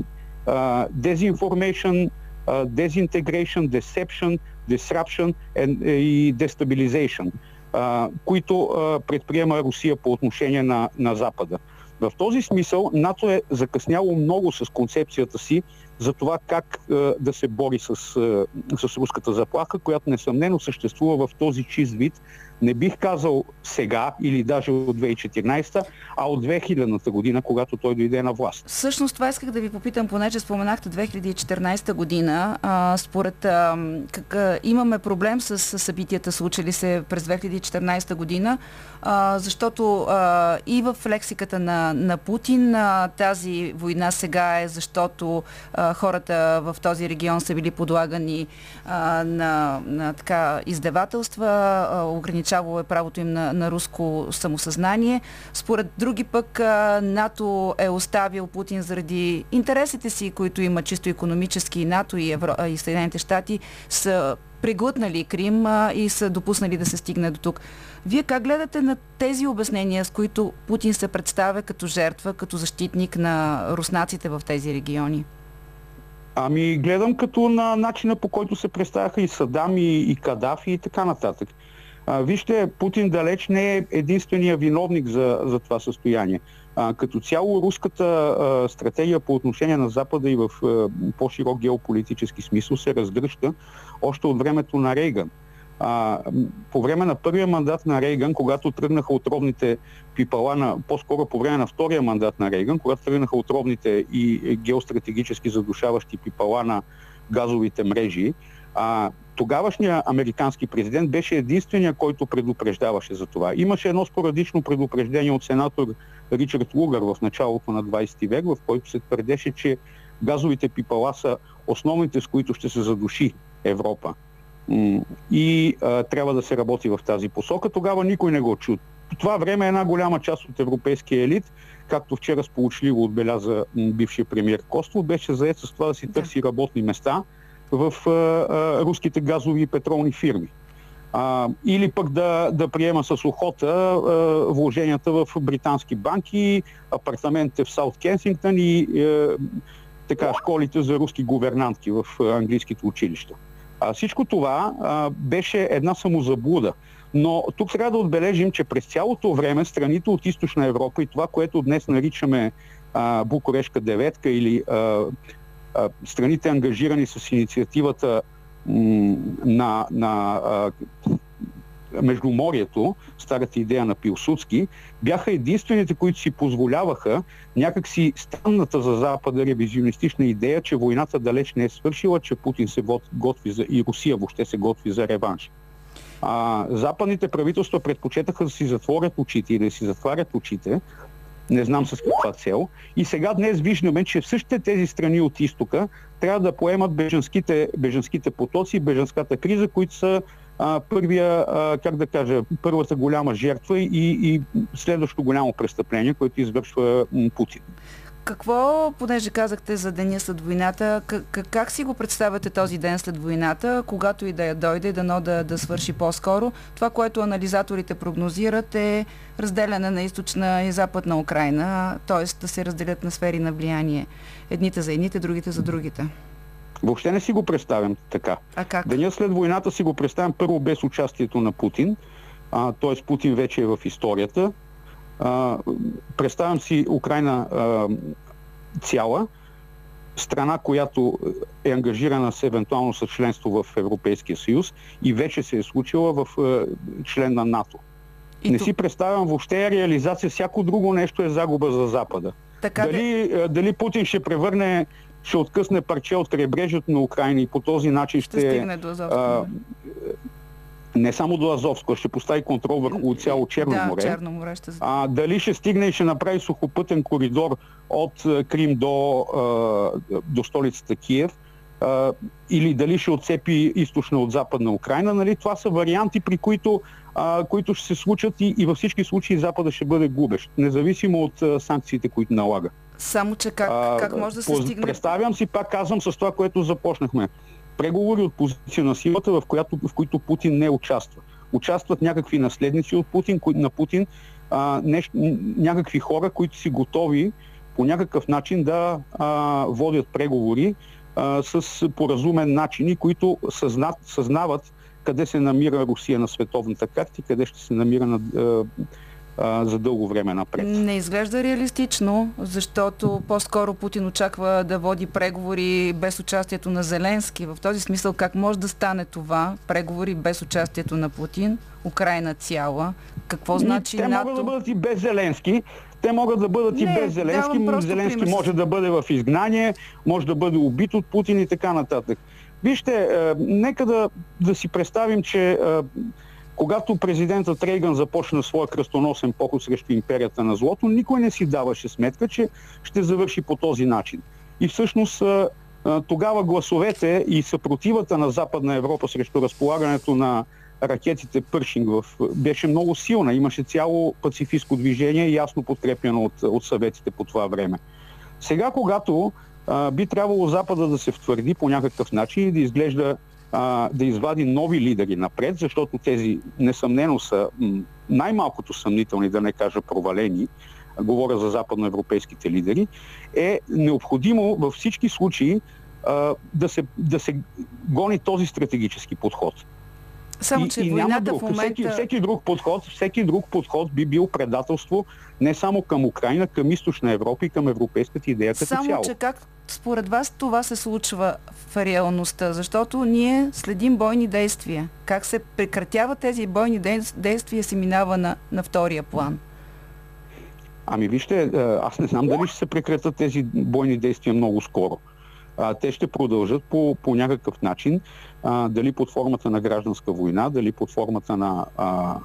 Desinformation, Disintegration, Deception, Disruption and, и Destabilization а, които а, предприема Русия по отношение на, на Запада. В този смисъл НАТО е закъсняло много с концепцията си за това как а, да се бори с, а, с руската заплаха, която несъмнено съществува в този чист вид не бих казал сега или даже от 2014, а от 2000-та година, когато той дойде на власт. Всъщност това исках да ви попитам, понеже споменахте 2014 година. А, според а, как, имаме проблем с, с събитията, случили се през 2014 година, а, защото а, и в лексиката на, на Путин а, тази война сега е защото а, хората в този регион са били подлагани а, на, на така издевателства, а, ограничавало е правото им на, на руско самосъзнание. Според други пък а, НАТО е оставил Путин заради интересите си, които има чисто економически НАТО и, Евро, и Съединените щати са преглътнали Крим а, и са допуснали да се стигне до тук. Вие как гледате на тези обяснения, с които Путин се представя като жертва, като защитник на руснаците в тези региони? Ами гледам като на начина по който се представяха и Садам, и, и Кадафи и така нататък. А, вижте, Путин далеч не е единствения виновник за, за това състояние. А, като цяло руската а, стратегия по отношение на Запада и в а, по-широк геополитически смисъл се разгръща още от времето на Рейган. А, по време на първия мандат на Рейган, когато тръгнаха отровните пипала, на, по-скоро по време на втория мандат на Рейган, когато тръгнаха отровните и геостратегически задушаващи пипала на газовите мрежи, а, тогавашният американски президент беше единствения, който предупреждаваше за това. Имаше едно спорадично предупреждение от сенатор Ричард Лугър в началото на 20 век, в който се твърдеше, че газовите пипала са основните, с които ще се задуши Европа. И а, трябва да се работи в тази посока. Тогава никой не го чу. По това време една голяма част от европейския елит, както вчера сполучливо отбеляза бившия премьер Костов, беше заед с това да си търси работни места в а, а, руските газови и петролни фирми. А, или пък да, да приема с охота а, вложенията в британски банки, апартаментите в Саут Кенсингтън и а, така, школите за руски гувернантки в английските училища. А, всичко това а, беше една самозаблуда. Но тук трябва да отбележим, че през цялото време страните от Източна Европа и това, което днес наричаме а, Букурешка деветка или а, а, страните ангажирани с инициативата м, на, на а, Междуморието, старата идея на Пилсудски, бяха единствените, които си позволяваха някакси странната за Запада ревизионистична идея, че войната далеч не е свършила, че Путин се готви за, и Русия въобще се готви за реванш. А, западните правителства предпочетаха да си затворят очите и да си затварят очите, не знам с каква цел. И сега днес виждаме, че същите тези страни от изтока трябва да поемат беженските, беженските потоци, беженската криза, които са а, първия, а, как да кажа, първата голяма жертва и, и следващото голямо престъпление, което извършва Путин. какво, понеже казахте за деня след войната, как, как си го представяте този ден след войната, когато и да я дойде, дано да, да свърши по-скоро? Това, което анализаторите прогнозират е разделяне на източна и западна Украина, т.е. да се разделят на сфери на влияние. Едните за едните, другите за другите. Въобще не си го представям така. А как? Деня след войната си го представям първо без участието на Путин, т.е. Путин вече е в историята. А, представям си Украина а, цяла, страна, която е ангажирана с евентуално с членство в Европейския съюз и вече се е случила в а, член на НАТО. И Не тук... си представям въобще реализация, всяко друго нещо е загуба за Запада. Така дали, де... дали Путин ще превърне ще откъсне парче от крайбрежието на Украина и по този начин ще, ще стигне до Азовско. не само до Азовско, ще постави контрол върху цяло Черно да, море. Черно море ще... а, дали ще стигне и ще направи сухопътен коридор от Крим до, до столицата Киев, или дали ще отцепи източна от западна Украина. Нали? Това са варианти, при които, а, които ще се случат и, и във всички случаи Запада ще бъде губещ, независимо от а, санкциите, които налага. Само, че как, а, как може да се стигне? Представям си, пак казвам, с това, което започнахме. Преговори от позиция на силата, в, която, в които Путин не участва. Участват някакви наследници от Путин, кои, на Путин, а, нещ, някакви хора, които си готови по някакъв начин да а, водят преговори а, с поразумен начин и които съзнат, съзнават къде се намира Русия на световната карта и къде ще се намира на а, за дълго време напред. Не изглежда реалистично, защото по-скоро Путин очаква да води преговори без участието на Зеленски. В този смисъл как може да стане това? Преговори без участието на Путин, Украина цяла. Какво значи Те НАТО? могат да бъдат и без Зеленски. Те могат да бъдат не, и без Зеленски. Зеленски пример. може да бъде в изгнание, може да бъде убит от Путин и така нататък. Вижте, е, нека да, да си представим, че е, когато президентът Рейган започна своя кръстоносен поход срещу империята на злото, никой не си даваше сметка, че ще завърши по този начин. И всъщност тогава гласовете и съпротивата на Западна Европа срещу разполагането на ракетите Пършинг в... беше много силна. Имаше цяло пацифистско движение, ясно подкрепено от, от съветите по това време. Сега, когато а, би трябвало Запада да се втвърди по някакъв начин и да изглежда а, да извади нови лидери напред, защото тези несъмнено са най-малкото съмнителни, да не кажа провалени, говоря за западноевропейските лидери, е необходимо във всички случаи а, да, се, да се гони този стратегически подход. Само, че и, и войната друг. в момента... Всеки, всеки, друг подход, всеки друг подход би бил предателство не само към Украина, към източна Европа и към европейската идея като Само, цяло. че как според вас това се случва в реалността? Защото ние следим бойни действия. Как се прекратяват тези бойни действия се минава на, на втория план? Ами вижте, аз не знам дали ще се прекратят тези бойни действия много скоро. Те ще продължат по, по някакъв начин, а, дали под формата на гражданска война, дали под формата на а,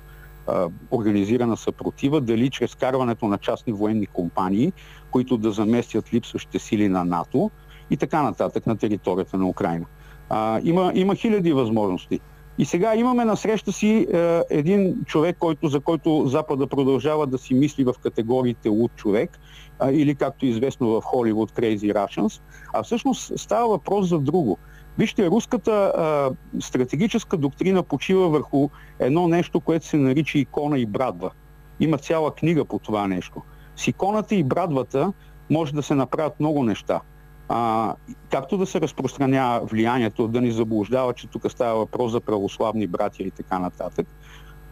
а, организирана съпротива, дали чрез карването на частни военни компании, които да заместят липсващите сили на НАТО и така нататък на територията на Украина. А, има, има хиляди възможности. И сега имаме на среща си е, един човек, който, за който Запада продължава да си мисли в категориите луд човек, а, или както е известно в Холивуд Crazy Russians, а всъщност става въпрос за друго. Вижте, руската а, стратегическа доктрина почива върху едно нещо, което се нарича икона и брадва. Има цяла книга по това нещо. С иконата и брадвата може да се направят много неща. А, както да се разпространява влиянието, да ни заблуждава, че тук става въпрос за православни братя и така нататък.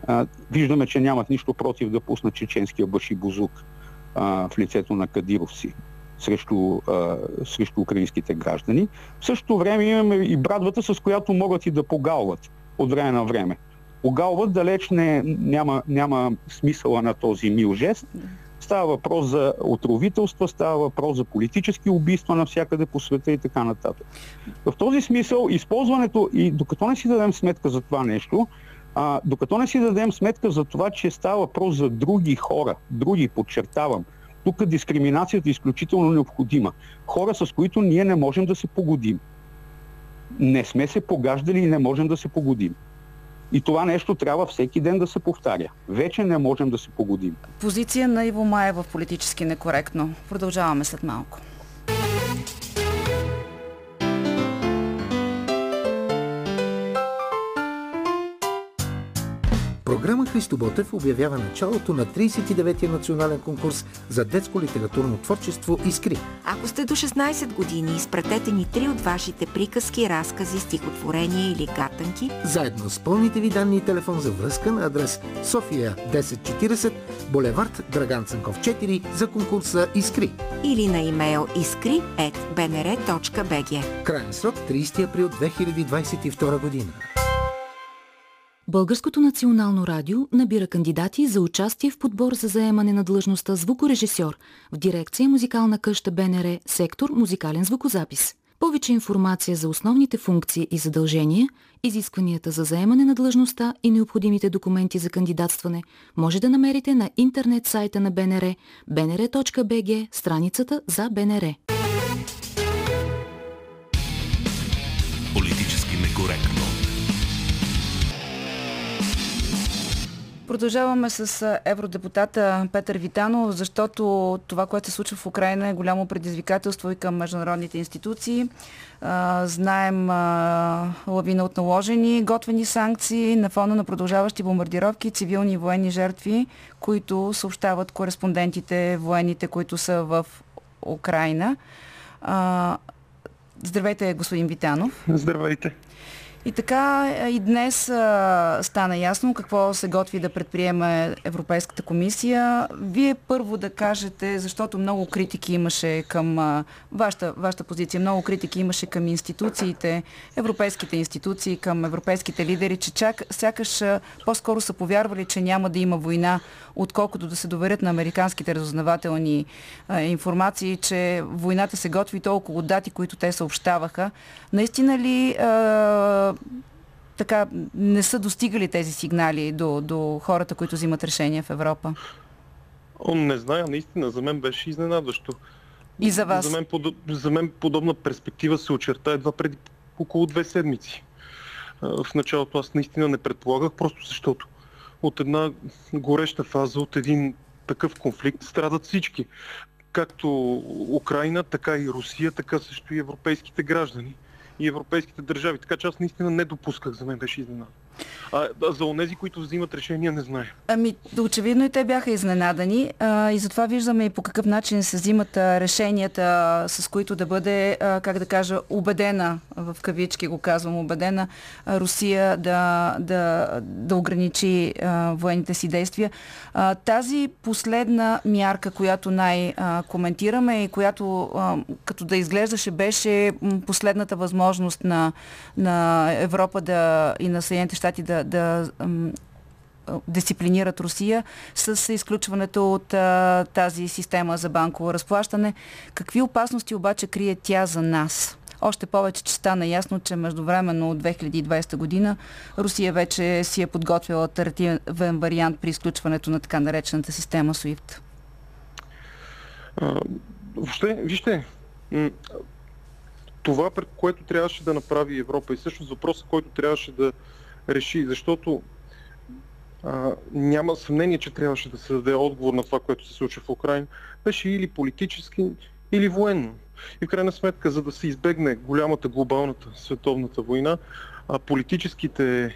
А, виждаме, че нямат нищо против да пуснат чеченския баши бузук а, в лицето на кадировци срещу, а, срещу украинските граждани. В същото време имаме и брадвата, с която могат и да погалват от време на време. Погалват далеч не, няма, няма смисъла на този мил жест. Става въпрос за отровителства, става въпрос за политически убийства навсякъде по света и така нататък. В този смисъл, използването и докато не си дадем сметка за това нещо, а, докато не си дадем сметка за това, че става въпрос за други хора, други, подчертавам, тук дискриминацията е изключително необходима. Хора, с които ние не можем да се погодим. Не сме се погаждали и не можем да се погодим. И това нещо трябва всеки ден да се повтаря. Вече не можем да се погодим. Позиция на Иво Мая в политически некоректно. Продължаваме след малко. Програма Христо Ботев обявява началото на 39-я национален конкурс за детско литературно творчество Искри. Ако сте до 16 години, изпратете ни три от вашите приказки, разкази, стихотворения или гатанки. Заедно с пълните ви данни и телефон за връзка на адрес София 1040, булевард Драган Цанков 4 за конкурса Искри. Или на имейл iskri.bnr.bg Крайен срок 30 април 2022 година. Българското национално радио набира кандидати за участие в подбор за заемане на длъжността звукорежисьор в дирекция Музикална къща БНР, сектор Музикален звукозапис. Повече информация за основните функции и задължения, изискванията за заемане на длъжността и необходимите документи за кандидатстване може да намерите на интернет сайта на БНР bnr.bg, страницата за БНР. Продължаваме с евродепутата Петър Витанов, защото това, което се случва в Украина е голямо предизвикателство и към международните институции. Знаем лавина от наложени готвени санкции на фона на продължаващи бомбардировки, цивилни и военни жертви, които съобщават кореспондентите, военните, които са в Украина. Здравейте, господин Витанов. Здравейте. И така и днес а, стана ясно какво се готви да предприеме Европейската комисия. Вие първо да кажете, защото много критики имаше към а, вашата, вашата позиция, много критики имаше към институциите, европейските институции, към европейските лидери, че чак сякаш по-скоро са повярвали, че няма да има война, отколкото да се доверят на американските разузнавателни а, информации, че войната се готви толкова от дати, които те съобщаваха. Наистина ли а, така не са достигали тези сигнали до, до хората, които взимат решения в Европа? О, не зная, наистина, за мен беше изненадващо. И за вас? За мен, подоб... за мен подобна перспектива се очерта едва преди около две седмици. В началото аз наистина не предполагах, просто защото от една гореща фаза, от един такъв конфликт страдат всички. Както Украина, така и Русия, така също и европейските граждани и европейските държави. Така че аз наистина не допусках, за мен беше изненада. А, за онези, които взимат решения, не знае. Ами, очевидно и те бяха изненадани а, и затова виждаме и по какъв начин се взимат решенията, с които да бъде, а, как да кажа, убедена, в кавички го казвам, убедена Русия да, да, да ограничи а, военните си действия. А, тази последна мярка, която най-коментираме и която а, като да изглеждаше беше последната възможност на, на Европа да, и на Съединените щати да, да дисциплинират Русия с изключването от а, тази система за банково разплащане. Какви опасности обаче крие тя за нас? Още повече, че стана ясно, че междувременно от 2020 година Русия вече си е подготвила альтернативен вариант при изключването на така наречената система SWIFT. А, въобще, вижте, това, което трябваше да направи Европа и всъщност въпросът, който трябваше да реши, защото а, няма съмнение, че трябваше да се даде отговор на това, което се случва в Украина, беше или политически, или военно. И в крайна сметка, за да се избегне голямата глобалната световната война, а политическите,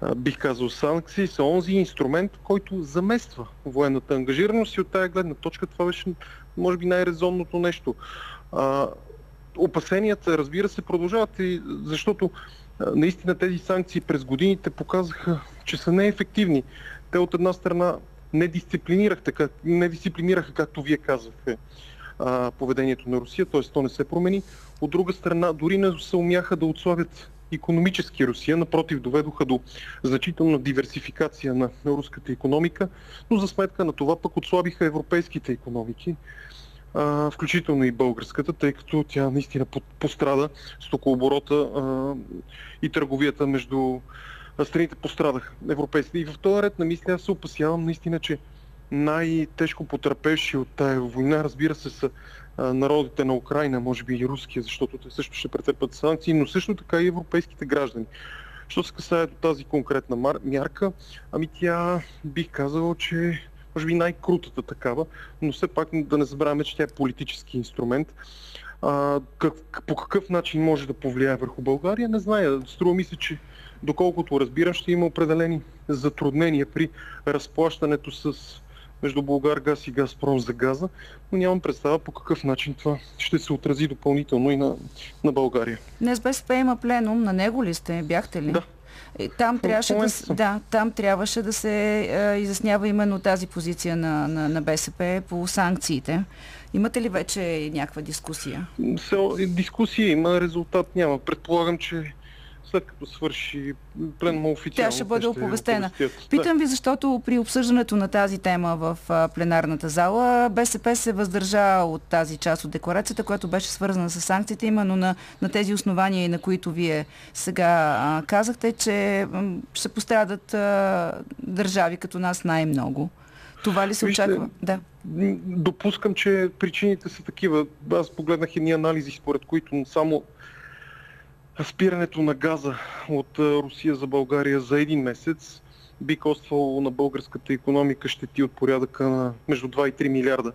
а, бих казал, санкции са онзи инструмент, който замества военната ангажираност и от тая гледна точка това беше, може би, най-резонното нещо. А, опасенията, разбира се, продължават, и, защото наистина тези санкции през годините показаха, че са неефективни. Те от една страна не дисциплинираха, не дисциплинираха както вие казахте, поведението на Русия, т.е. то не се промени. От друга страна, дори не се умяха да отслабят економически Русия, напротив, доведоха до значителна диверсификация на руската економика, но за сметка на това пък отслабиха европейските економики включително и българската, тъй като тя наистина пострада стокооборота и търговията между страните пострадаха европейските. И в този ред на мисля аз се опасявам наистина, че най-тежко потърпевши от тая война, разбира се, са народите на Украина, може би и руския, защото те също ще претърпят санкции, но също така и европейските граждани. Що се касае до тази конкретна мярка, ами тя бих казал, че може би най-крутата такава, но все пак да не забравяме, че тя е политически инструмент. А, как, по какъв начин може да повлияе върху България, не зная. Струва ми се, че доколкото разбирам, ще има определени затруднения при разплащането с между Българ Газ и Газпром за газа, но нямам представа по какъв начин това ще се отрази допълнително и на, на България. Днес БСП има пленум, на него ли сте? Бяхте ли? Да. И там трябваше, да, да, там трябваше да се е, изяснява именно тази позиция на, на, на БСП по санкциите. Имате ли вече някаква дискусия? Дискусия има, резултат няма. Предполагам, че след като свърши пленума официално. Тя ще бъде оповестена. Питам ви, защото при обсъждането на тази тема в пленарната зала БСП се въздържа от тази част от декларацията, която беше свързана с санкциите, именно на, на тези основания, на които вие сега а, казахте, че ще пострадат а, държави като нас най-много. Това ли се Вижте, очаква? Да. Допускам, че причините са такива. Аз погледнах едни анализи, според които само спирането на газа от Русия за България за един месец би коствало на българската економика щети от порядъка на между 2 и 3 милиарда.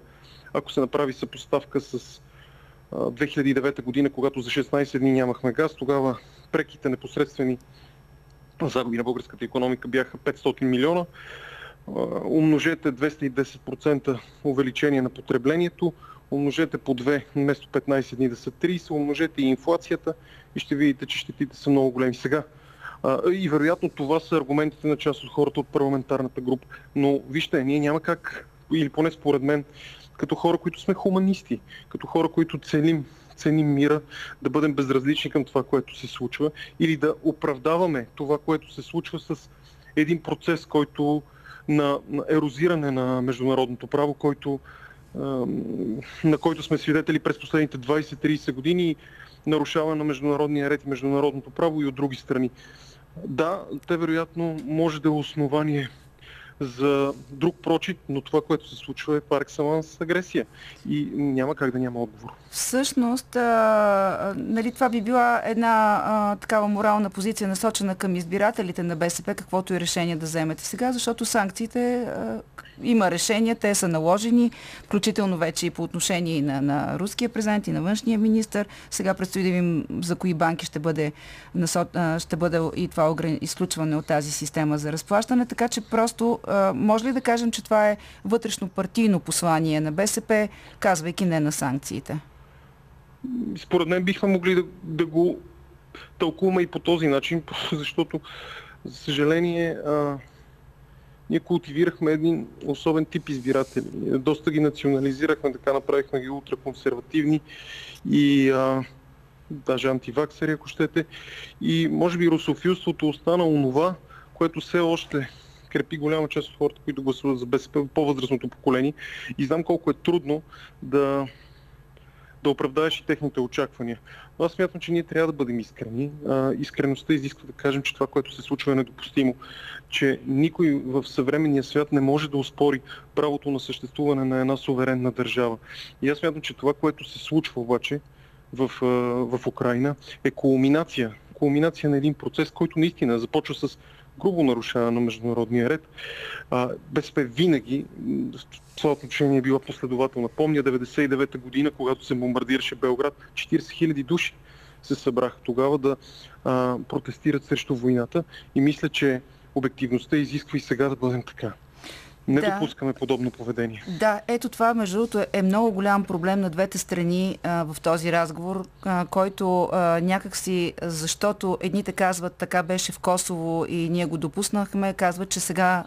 Ако се направи съпоставка с 2009 година, когато за 16 дни нямахме газ, тогава преките непосредствени загуби на българската економика бяха 500 милиона. Умножете 210% увеличение на потреблението, умножете по 2, вместо 15 дни да са 30, умножете и инфлацията и ще видите, че щетите са много големи сега. И вероятно това са аргументите на част от хората от парламентарната група. Но вижте, ние няма как, или поне според мен, като хора, които сме хуманисти, като хора, които целим ценим мира, да бъдем безразлични към това, което се случва или да оправдаваме това, което се случва с един процес, който на, на ерозиране на международното право, който на който сме свидетели през последните 20-30 години, нарушаване на международния ред и международното право и от други страни. Да, те вероятно може да е основание за друг прочит, но това, което се случва е пар екселанс агресия и няма как да няма отговор. Всъщност, а, нали, това би била една а, такава морална позиция насочена към избирателите на БСП, каквото и решение да вземете сега, защото санкциите а, има решения, те са наложени, включително вече и по отношение на, на руския президент и на външния министр. Сега предстои да видим за кои банки ще бъде, ще бъде и това изключване от тази система за разплащане, така че просто може ли да кажем, че това е вътрешно партийно послание на БСП, казвайки не на санкциите? Според мен бихме могли да, да го тълкуваме и по този начин, защото, за съжаление, ние култивирахме един особен тип избиратели. Доста ги национализирахме, така направихме ги ултраконсервативни и а, даже антиваксери, ако щете. И може би русофилството остана онова, което все още крепи голяма част от хората, които гласуват за БСП, по-възрастното поколение. И знам колко е трудно да да оправдаеш и техните очаквания. Но аз смятам, че ние трябва да бъдем искрени. А, искреността изисква да кажем, че това, което се случва е недопустимо. Че никой в съвременния свят не може да успори правото на съществуване на една суверенна държава. И аз смятам, че това, което се случва обаче в, в Украина е кулминация. Кулминация на един процес, който наистина започва с грубо нарушава на международния ред. БСП винаги в това отношение е била последователна. Помня 99-та година, когато се бомбардираше Белград, 40 000 души се събраха тогава да а, протестират срещу войната и мисля, че обективността изисква и сега да бъдем така не да. допускаме подобно поведение. Да, ето това между другото е много голям проблем на двете страни а, в този разговор, а, който а, някакси, защото едните казват така беше в Косово и ние го допуснахме, казват, че сега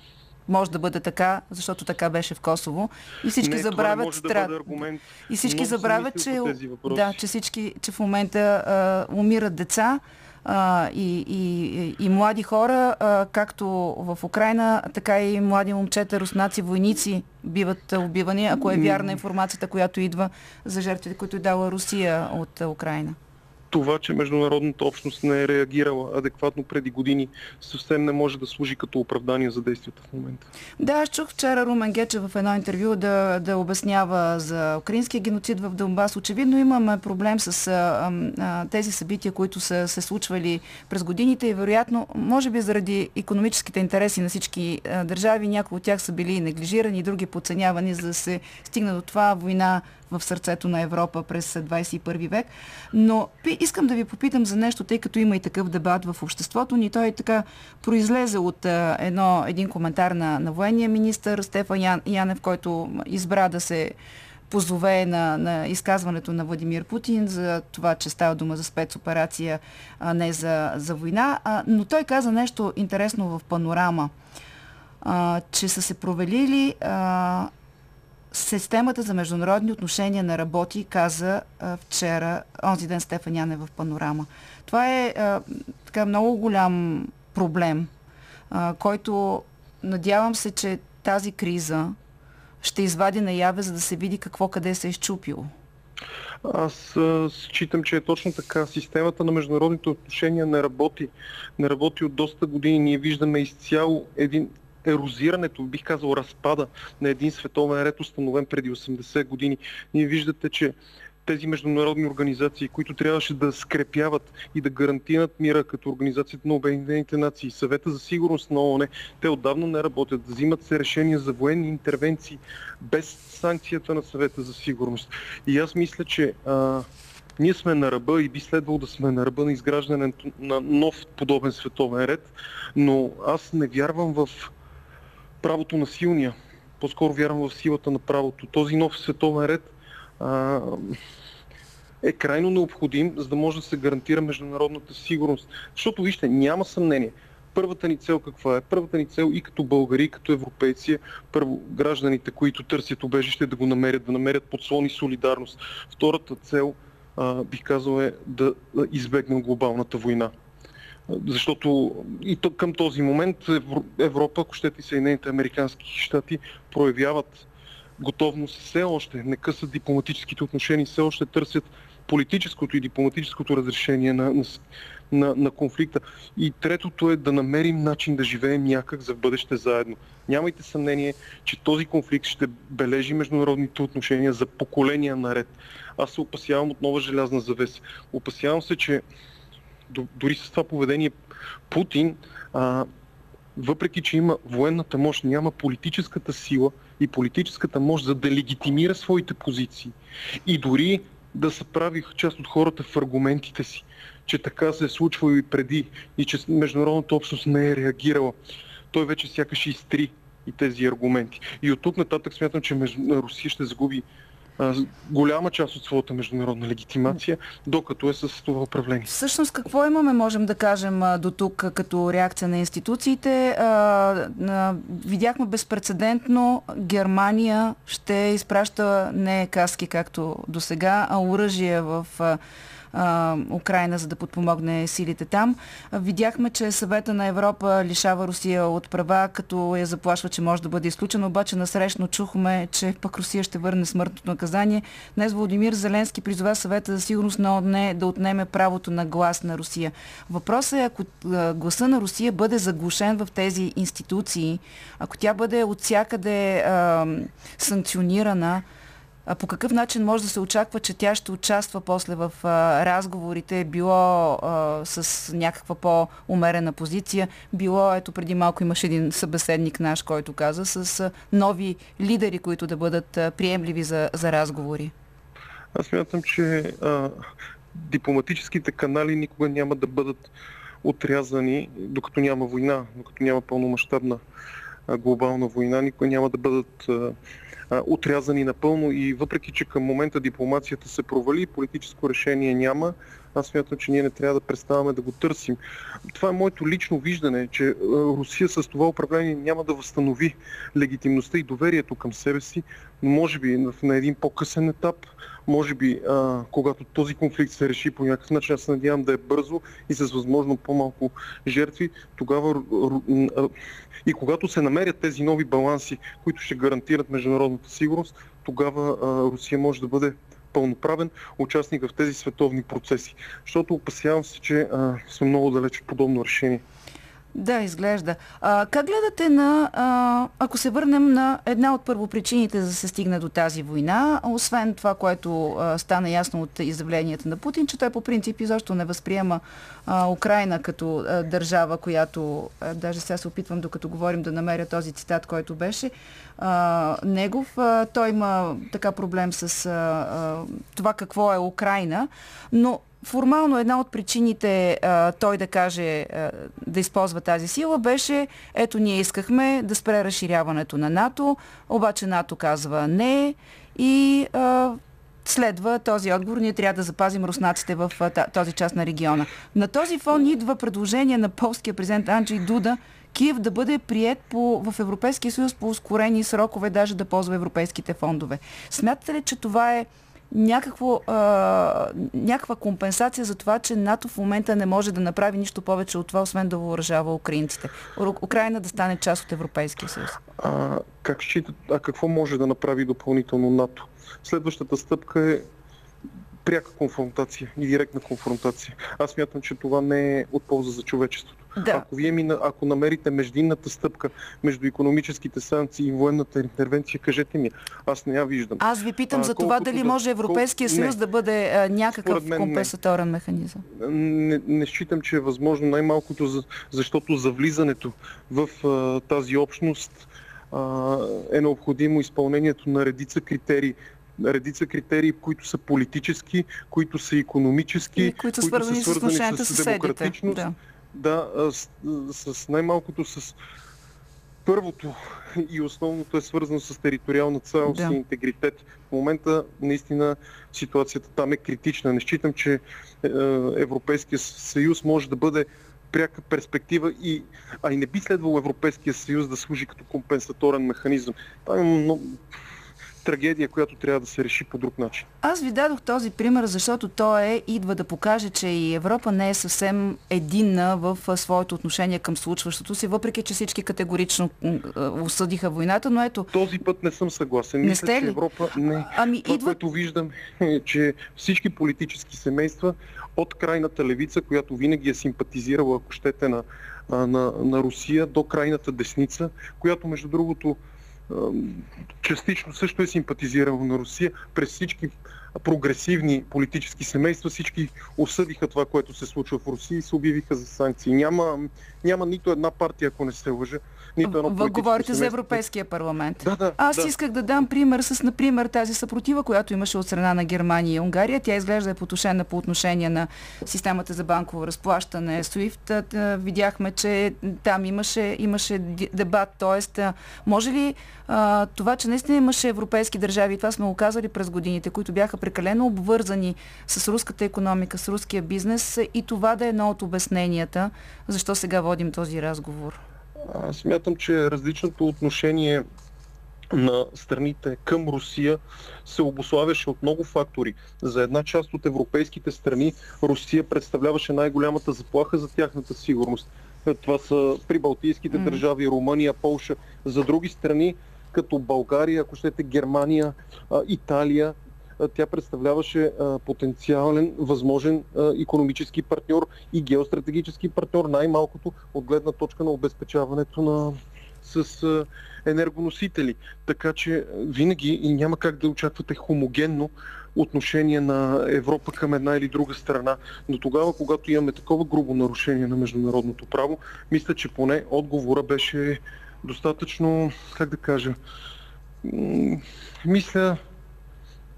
може да бъде така, защото така беше в Косово. И всички не, забравят страт. Да и всички забравят, че, да, че, всички, че в момента а, умират деца, а, и, и, и млади хора, а, както в Украина, така и млади момчета, руснаци, войници биват убивани, ако е вярна информацията, която идва за жертвите, които е дала Русия от Украина. Това, че международната общност не е реагирала адекватно преди години, съвсем не може да служи като оправдание за действията в момента. Да, аз чух вчера Румен Гече в едно интервю да, да обяснява за украинския геноцид в Донбас. Очевидно имаме проблем с а, а, тези събития, които са се случвали през годините и вероятно, може би заради економическите интереси на всички а, държави, някои от тях са били неглижирани, други подценявани, за да се стигна до това война в сърцето на Европа през 21 век. Но искам да ви попитам за нещо, тъй като има и такъв дебат в обществото ни. Той така произлезе от едно, един коментар на, на военния министр Стефан Ян, Янев, който избра да се позове на, на изказването на Владимир Путин за това, че става дума за спецоперация, а не за, за война. А, но той каза нещо интересно в панорама, а, че са се провалили а, Системата за международни отношения на работи, каза а, вчера, онзи ден Стефан Яне в Панорама. Това е а, така много голям проблем, а, който надявам се, че тази криза ще извади наяве, за да се види какво къде се е изчупило. Аз считам, че е точно така. Системата на международните отношения не работи. Не работи от доста години. Ние виждаме изцяло един ерозирането, бих казал разпада на един световен ред, установен преди 80 години. Ние виждате, че тези международни организации, които трябваше да скрепяват и да гарантират мира, като Организацията на Обединените нации, Съвета за сигурност на ООН, те отдавна не работят. Взимат се решения за военни интервенции без санкцията на Съвета за сигурност. И аз мисля, че а, ние сме на ръба и би следвало да сме на ръба на изграждането на нов подобен световен ред, но аз не вярвам в правото на силния. По-скоро вярвам в силата на правото. Този нов световен ред а, е крайно необходим, за да може да се гарантира международната сигурност. Защото, вижте, няма съмнение. Първата ни цел каква е? Първата ни цел и като българи, и като европейци, е първо гражданите, които търсят убежище, да го намерят, да намерят подслон и солидарност. Втората цел, а, бих казал, е да избегнем глобалната война. Защото и към този момент Европа, ако щете и Съединените Американски щати, проявяват готовност все още, не късат дипломатическите отношения, все още търсят политическото и дипломатическото разрешение на, на, на, на конфликта. И третото е да намерим начин да живеем някак за бъдеще заедно. Нямайте съмнение, че този конфликт ще бележи международните отношения за поколения наред. Аз се опасявам от нова желязна завеса. Опасявам се, че дори с това поведение Путин, а, въпреки че има военната мощ, няма политическата сила и политическата мощ за да легитимира своите позиции. И дори да се прави част от хората в аргументите си, че така се е случвало и преди и че международната общност не е реагирала. Той вече сякаш изтри и тези аргументи. И от тук нататък смятам, че Русия ще загуби голяма част от своята международна легитимация, докато е с това управление. Всъщност какво имаме, можем да кажем до тук като реакция на институциите? видяхме безпредседентно Германия ще изпраща не каски както до сега, а оръжие в а, Украина, за да подпомогне силите там. Видяхме, че съвета на Европа лишава Русия от права, като я заплашва, че може да бъде изключена, обаче насрещно чухме, че пък Русия ще върне смъртното наказание. Днес Владимир Зеленски призова съвета за сигурност на ОДНЕ да отнеме правото на глас на Русия. Въпросът е, ако гласа на Русия бъде заглушен в тези институции, ако тя бъде от всякъде а, санкционирана, по какъв начин може да се очаква, че тя ще участва после в а, разговорите, било а, с някаква по-умерена позиция, било, ето преди малко имаше един събеседник наш, който каза, с а, нови лидери, които да бъдат приемливи за, за разговори? Аз смятам, че а, дипломатическите канали никога няма да бъдат отрязани, докато няма война, докато няма пълномащабна глобална война, никога няма да бъдат а, отрязани напълно и въпреки, че към момента дипломацията се провали, политическо решение няма, аз смятам, че ние не трябва да преставаме да го търсим. Това е моето лично виждане, че Русия с това управление няма да възстанови легитимността и доверието към себе си, но може би на един по-късен етап, може би а, когато този конфликт се реши по някакъв начин, аз се надявам да е бързо и с възможно по-малко жертви, тогава и когато се намерят тези нови баланси, които ще гарантират международната сигурност, тогава а, Русия може да бъде пълноправен участник в тези световни процеси. Защото опасявам се, че а, сме много далеч от подобно решение. Да, изглежда. А, как гледате на, а, ако се върнем на една от първопричините за да се стигне до тази война, освен това, което а, стана ясно от изявленията на Путин, че той по принцип изобщо не възприема а, Украина като а, държава, която, а, даже сега се опитвам докато говорим да намеря този цитат, който беше а, негов. А, той има така проблем с а, а, това какво е Украина, но формално една от причините а, той да каже а, да използва тази сила беше, ето ние искахме да спре разширяването на НАТО, обаче НАТО казва не и а, следва този отговор, ние трябва да запазим руснаците в а, този част на региона. На този фон идва предложение на полския президент Анджей Дуда Киев да бъде прият по, в Европейския съюз по ускорени срокове, даже да ползва европейските фондове. Смятате ли, че това е някакво, а, някаква компенсация за това, че НАТО в момента не може да направи нищо повече от това, освен да въоръжава украинците. Украина да стане част от Европейския съюз. А, как считат, а какво може да направи допълнително НАТО? Следващата стъпка е пряка конфронтация и директна конфронтация. Аз мятам, че това не е от полза за човечеството. Да. Ако вие ми, ако намерите междинната стъпка между економическите санкции и военната интервенция, кажете ми. Аз не я виждам. Аз ви питам а, за това дали да, може Европейския колко... съюз не. да бъде а, някакъв компенсаторен не. механизъм. Не, не считам, че е възможно най-малкото, за, защото за влизането в а, тази общност а, е необходимо изпълнението на редица критерии, редица критерии, които са политически, които са економически, които, които са свързани с, с демократичност. Да, да с, с най-малкото с първото и основното е свързано с териториална цялост да. и интегритет. В момента наистина ситуацията там е критична. Не считам, че е, Европейския съюз може да бъде пряка перспектива и, а и не би следвало Европейския съюз да служи като компенсаторен механизъм. Там има много, трагедия, която трябва да се реши по друг начин. Аз ви дадох този пример, защото той е, идва да покаже, че и Европа не е съвсем единна в своето отношение към случващото си, въпреки че всички категорично осъдиха войната, но ето... Този път не съм съгласен. Не Мисля, сте ли? че Европа не. Ами, Това, идва... което виждам е, че всички политически семейства от крайната левица, която винаги е симпатизирала, ако щете, на, на, на Русия, до крайната десница, която между другото частично също е симпатизирал на Русия. През всички прогресивни политически семейства всички осъдиха това, което се случва в Русия и се обявиха за санкции. Няма, няма нито една партия, ако не се лъжа, нито едно политическо Говорите семейство. за Европейския парламент. Да, да, Аз да. исках да дам пример с, например, тази съпротива, която имаше от страна на Германия и Унгария. Тя изглежда е потушена по отношение на системата за банково разплащане SWIFT. Видяхме, че там имаше, имаше дебат. Тоест, може ли а, това, че наистина имаше европейски държави, и това сме го казали през годините, които бяха прекалено обвързани с руската економика, с руския бизнес и това да е едно от обясненията, защо сега водим този разговор? Смятам, че различното отношение на страните към Русия се обославяше от много фактори. За една част от европейските страни Русия представляваше най-голямата заплаха за тяхната сигурност. Това са прибалтийските mm. държави, Румъния, Полша. За други страни, като България, ако щете Германия, Италия, тя представляваше потенциален, възможен економически партньор и геостратегически партньор, най-малкото от гледна точка на обезпечаването на с енергоносители. Така че винаги и няма как да очаквате хомогенно отношение на Европа към една или друга страна. Но тогава, когато имаме такова грубо нарушение на международното право, мисля, че поне отговора беше достатъчно, как да кажа, мисля,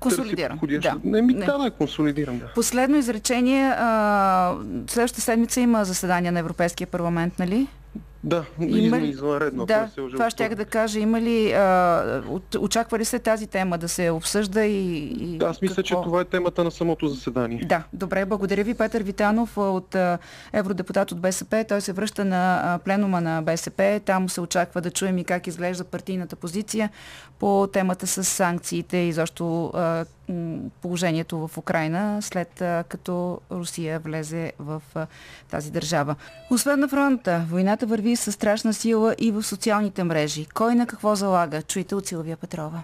Консолидиран. Да. Не, ми, не. да, консолидиран, да. Последно изречение. А, следващата седмица има заседание на Европейския парламент, нали? Да, има ли... извънредно. Да, се това ще да кажа. Има ли, а, очаква ли се тази тема да се обсъжда и, и Да, аз мисля, какво? че това е темата на самото заседание. Да, добре. Благодаря ви, Петър Витанов от евродепутат от БСП. Той се връща на пленума на БСП. Там се очаква да чуем и как изглежда партийната позиция по темата с санкциите и защо положението в Украина, след като Русия влезе в тази държава. Освен на фронта, войната върви със страшна сила и в социалните мрежи. Кой на какво залага? Чуйте от Силвия Петрова.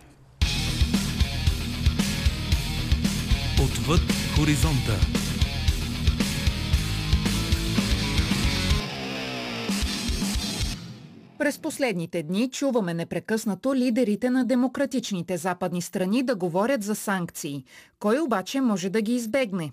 Отвъд хоризонта. През последните дни чуваме непрекъснато лидерите на демократичните западни страни да говорят за санкции. Кой обаче може да ги избегне?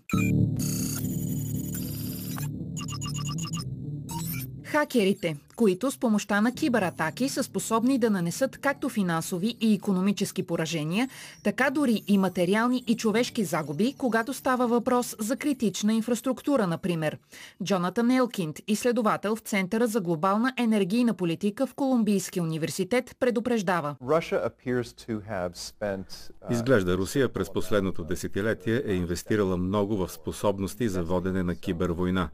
Хакерите, които с помощта на кибератаки са способни да нанесат както финансови и економически поражения, така дори и материални и човешки загуби, когато става въпрос за критична инфраструктура, например. Джонатан Елкинд, изследовател в Центъра за глобална енергийна политика в Колумбийския университет, предупреждава. Изглежда Русия през последното десетилетие е инвестирала много в способности за водене на кибервойна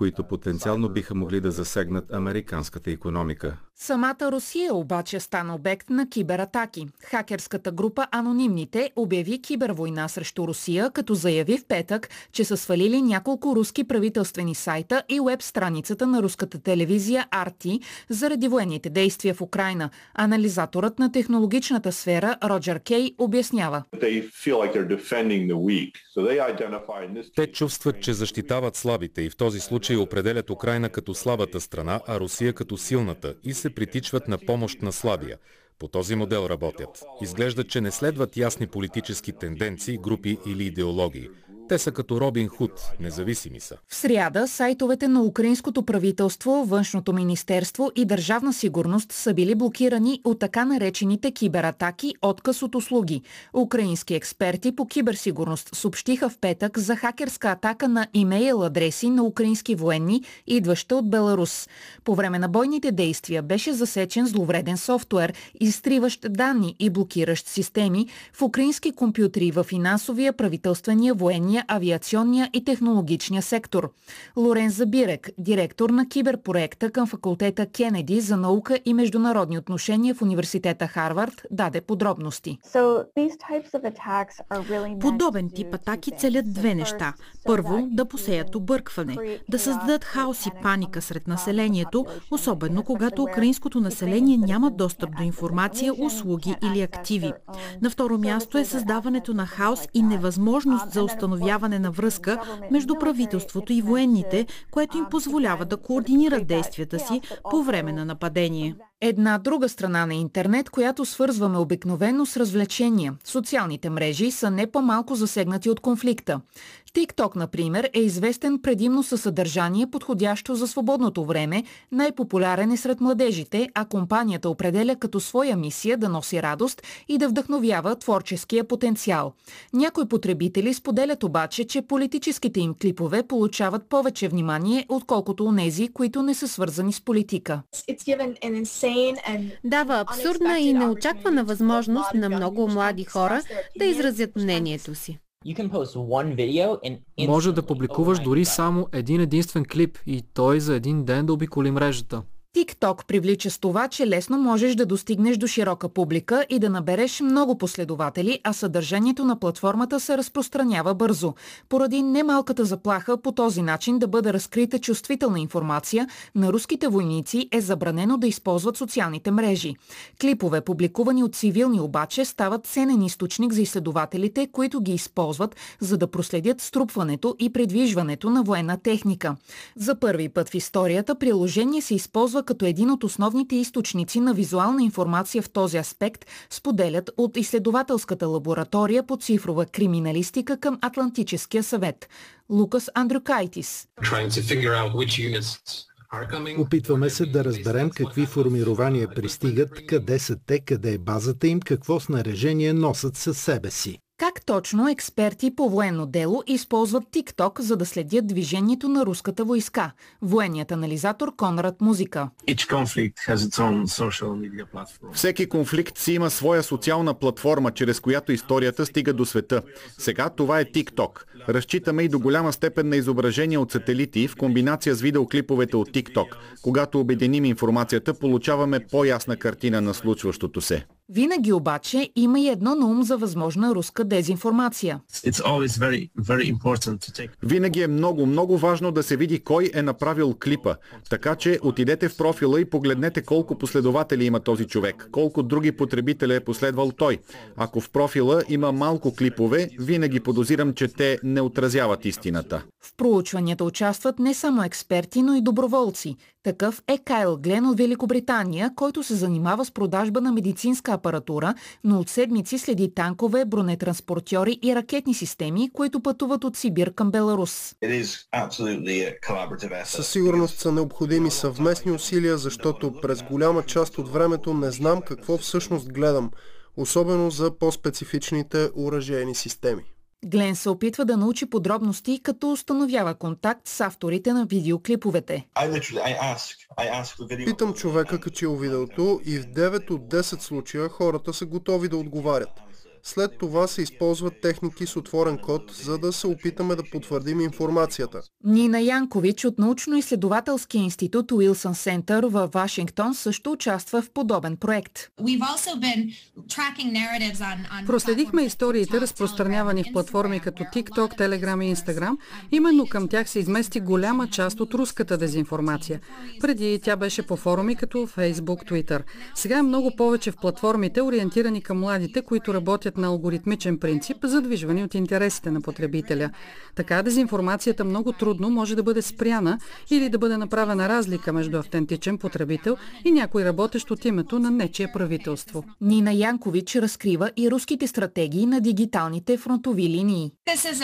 които потенциално биха могли да засегнат американската економика. Самата Русия обаче стана обект на кибератаки. Хакерската група Анонимните обяви кибервойна срещу Русия, като заяви в петък, че са свалили няколко руски правителствени сайта и веб страницата на руската телевизия RT заради военните действия в Украина. Анализаторът на технологичната сфера Роджер Кей обяснява. Те чувстват, че защитават слабите и в този случай определят Украина като слабата страна, а Русия като силната и се притичват на помощ на слабия. По този модел работят. Изглежда, че не следват ясни политически тенденции, групи или идеологии. Те са като Робин Худ, независими са. В сряда сайтовете на Украинското правителство, Външното министерство и Държавна сигурност са били блокирани от така наречените кибератаки отказ от услуги. Украински експерти по киберсигурност съобщиха в петък за хакерска атака на имейл адреси на украински военни, идваща от Беларус. По време на бойните действия беше засечен зловреден софтуер, изтриващ данни и блокиращ системи в украински компютри в финансовия, правителствения, военния авиационния и технологичния сектор. Лорен Забирек, директор на киберпроекта към факултета Кенеди за наука и международни отношения в университета Харвард, даде подробности. Подобен тип атаки целят две неща. Първо, да посеят объркване, да създадат хаос и паника сред населението, особено когато украинското население няма достъп до информация, услуги или активи. На второ място е създаването на хаос и невъзможност за установяване установяване на връзка между правителството и военните, което им позволява да координират действията си по време на нападение. Една друга страна на интернет, която свързваме обикновено с развлечения. Социалните мрежи са не по-малко засегнати от конфликта. TikTok, например, е известен предимно със съдържание, подходящо за свободното време, най-популярен е сред младежите, а компанията определя като своя мисия да носи радост и да вдъхновява творческия потенциал. Някои потребители споделят обаче, че политическите им клипове получават повече внимание, отколкото у нези, които не са свързани с политика. Дава абсурдна и неочаквана възможност на много млади хора да изразят мнението си. Може да публикуваш дори само един единствен клип и той за един ден да обиколи мрежата. TikTok привлича с това, че лесно можеш да достигнеш до широка публика и да набереш много последователи, а съдържанието на платформата се разпространява бързо. Поради немалката заплаха по този начин да бъде разкрита чувствителна информация, на руските войници е забранено да използват социалните мрежи. Клипове, публикувани от цивилни обаче, стават ценен източник за изследователите, които ги използват, за да проследят струпването и предвижването на военна техника. За първи път в историята приложение се използва използва като един от основните източници на визуална информация в този аспект, споделят от изследователската лаборатория по цифрова криминалистика към Атлантическия съвет. Лукас Андрюкайтис. Опитваме се да разберем какви формирования пристигат, къде са те, къде е базата им, какво снаряжение носят със себе си. Как точно експерти по военно дело използват TikTok, за да следят движението на руската войска? Военният анализатор Конрад Музика. Всеки конфликт си има своя социална платформа, чрез която историята стига до света. Сега това е TikTok. Разчитаме и до голяма степен на изображения от сателити в комбинация с видеоклиповете от TikTok. Когато обединим информацията, получаваме по-ясна картина на случващото се. Винаги обаче има и едно на ум за възможна руска дезинформация. Very, very take... Винаги е много, много важно да се види кой е направил клипа. Така че отидете в профила и погледнете колко последователи има този човек, колко други потребители е последвал той. Ако в профила има малко клипове, винаги подозирам, че те не отразяват истината. В проучванията участват не само експерти, но и доброволци. Такъв е Кайл Глен от Великобритания, който се занимава с продажба на медицинска апаратура, но от седмици следи танкове, бронетранспортьори и ракетни системи, които пътуват от Сибир към Беларус. Със сигурност са необходими съвместни усилия, защото през голяма част от времето не знам какво всъщност гледам, особено за по-специфичните уражейни системи. Глен се опитва да научи подробности, като установява контакт с авторите на видеоклиповете. Питам човека, качил видеото и в 9 от 10 случая хората са готови да отговарят. След това се използват техники с отворен код, за да се опитаме да потвърдим информацията. Нина Янкович от научно-изследователския институт Уилсън Сентър във Вашингтон също участва в подобен проект. Проследихме историите, разпространявани в платформи като TikTok, Telegram и Instagram. Именно към тях се измести голяма част от руската дезинформация. Преди тя беше по форуми като Facebook, Twitter. Сега е много повече в платформите, ориентирани към младите, които работят работят на алгоритмичен принцип, задвижвани от интересите на потребителя. Така дезинформацията много трудно може да бъде спряна или да бъде направена разлика между автентичен потребител и някой работещ от името на нечие правителство. Нина Янкович разкрива и руските стратегии на дигиталните фронтови линии. Uh,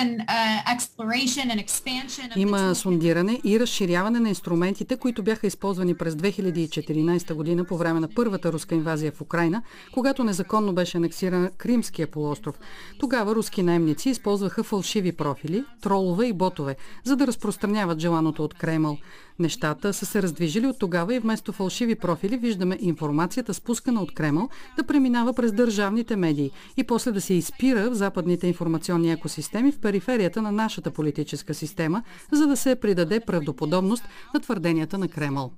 Има сондиране и разширяване на инструментите, които бяха използвани през 2014 година по време на първата руска инвазия в Украина, когато незаконно беше анексиран Кримски Кримския полуостров. Тогава руски наемници използваха фалшиви профили, тролове и ботове, за да разпространяват желаното от Кремъл. Нещата са се раздвижили от тогава и вместо фалшиви профили виждаме информацията спускана от Кремъл да преминава през държавните медии и после да се изпира в западните информационни екосистеми в периферията на нашата политическа система, за да се придаде правдоподобност на твърденията на Кремъл.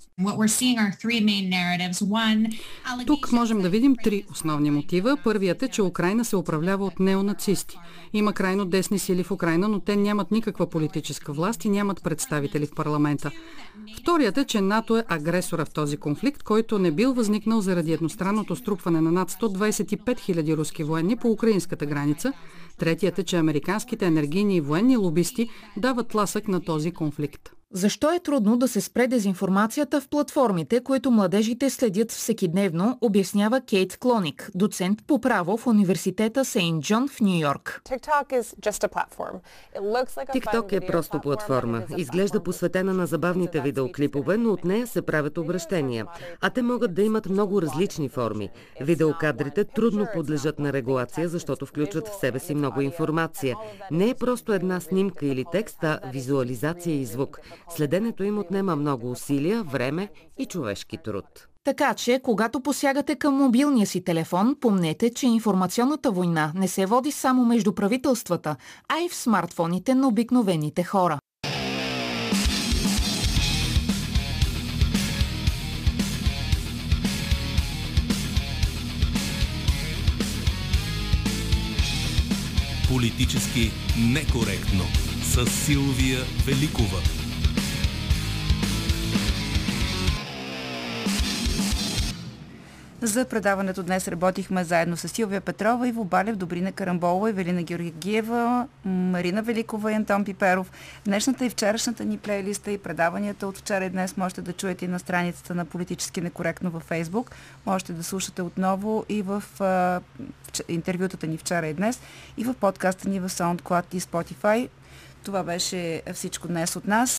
Тук можем да видим три основни мотива. Първият е, че Украина се управлява от неонацисти. Има крайно десни сили в Украина, но те нямат никаква политическа власт и нямат представители в парламента. Вторият е, че НАТО е агресора в този конфликт, който не бил възникнал заради едностранното струпване на над 125 000 руски военни по украинската граница. Третият е, че американските енергийни и военни лобисти дават ласък на този конфликт. Защо е трудно да се спре дезинформацията в платформите, които младежите следят всекидневно, обяснява Кейт Клоник, доцент по право в университета Сейнт Джон в Нью Йорк. TikTok е просто платформа. Изглежда посветена на забавните видеоклипове, но от нея се правят обращения. А те могат да имат много различни форми. Видеокадрите трудно подлежат на регулация, защото включват в себе си много информация. Не е просто една снимка или текст, а визуализация и звук. Следенето им отнема много усилия, време и човешки труд. Така че, когато посягате към мобилния си телефон, помнете, че информационната война не се води само между правителствата, а и в смартфоните на обикновените хора. Политически некоректно с Силвия Великова. За предаването днес работихме заедно с Силвия Петрова, Иво Балев, Добрина Карамболова, Евелина Георгиева, Марина Великова и Антон Пиперов. Днешната и вчерашната ни плейлиста и предаванията от вчера и днес можете да чуете и на страницата на Политически некоректно във Фейсбук. Можете да слушате отново и в а, интервютата ни вчера и днес и в подкаста ни в SoundCloud и Spotify. Това беше всичко днес от нас.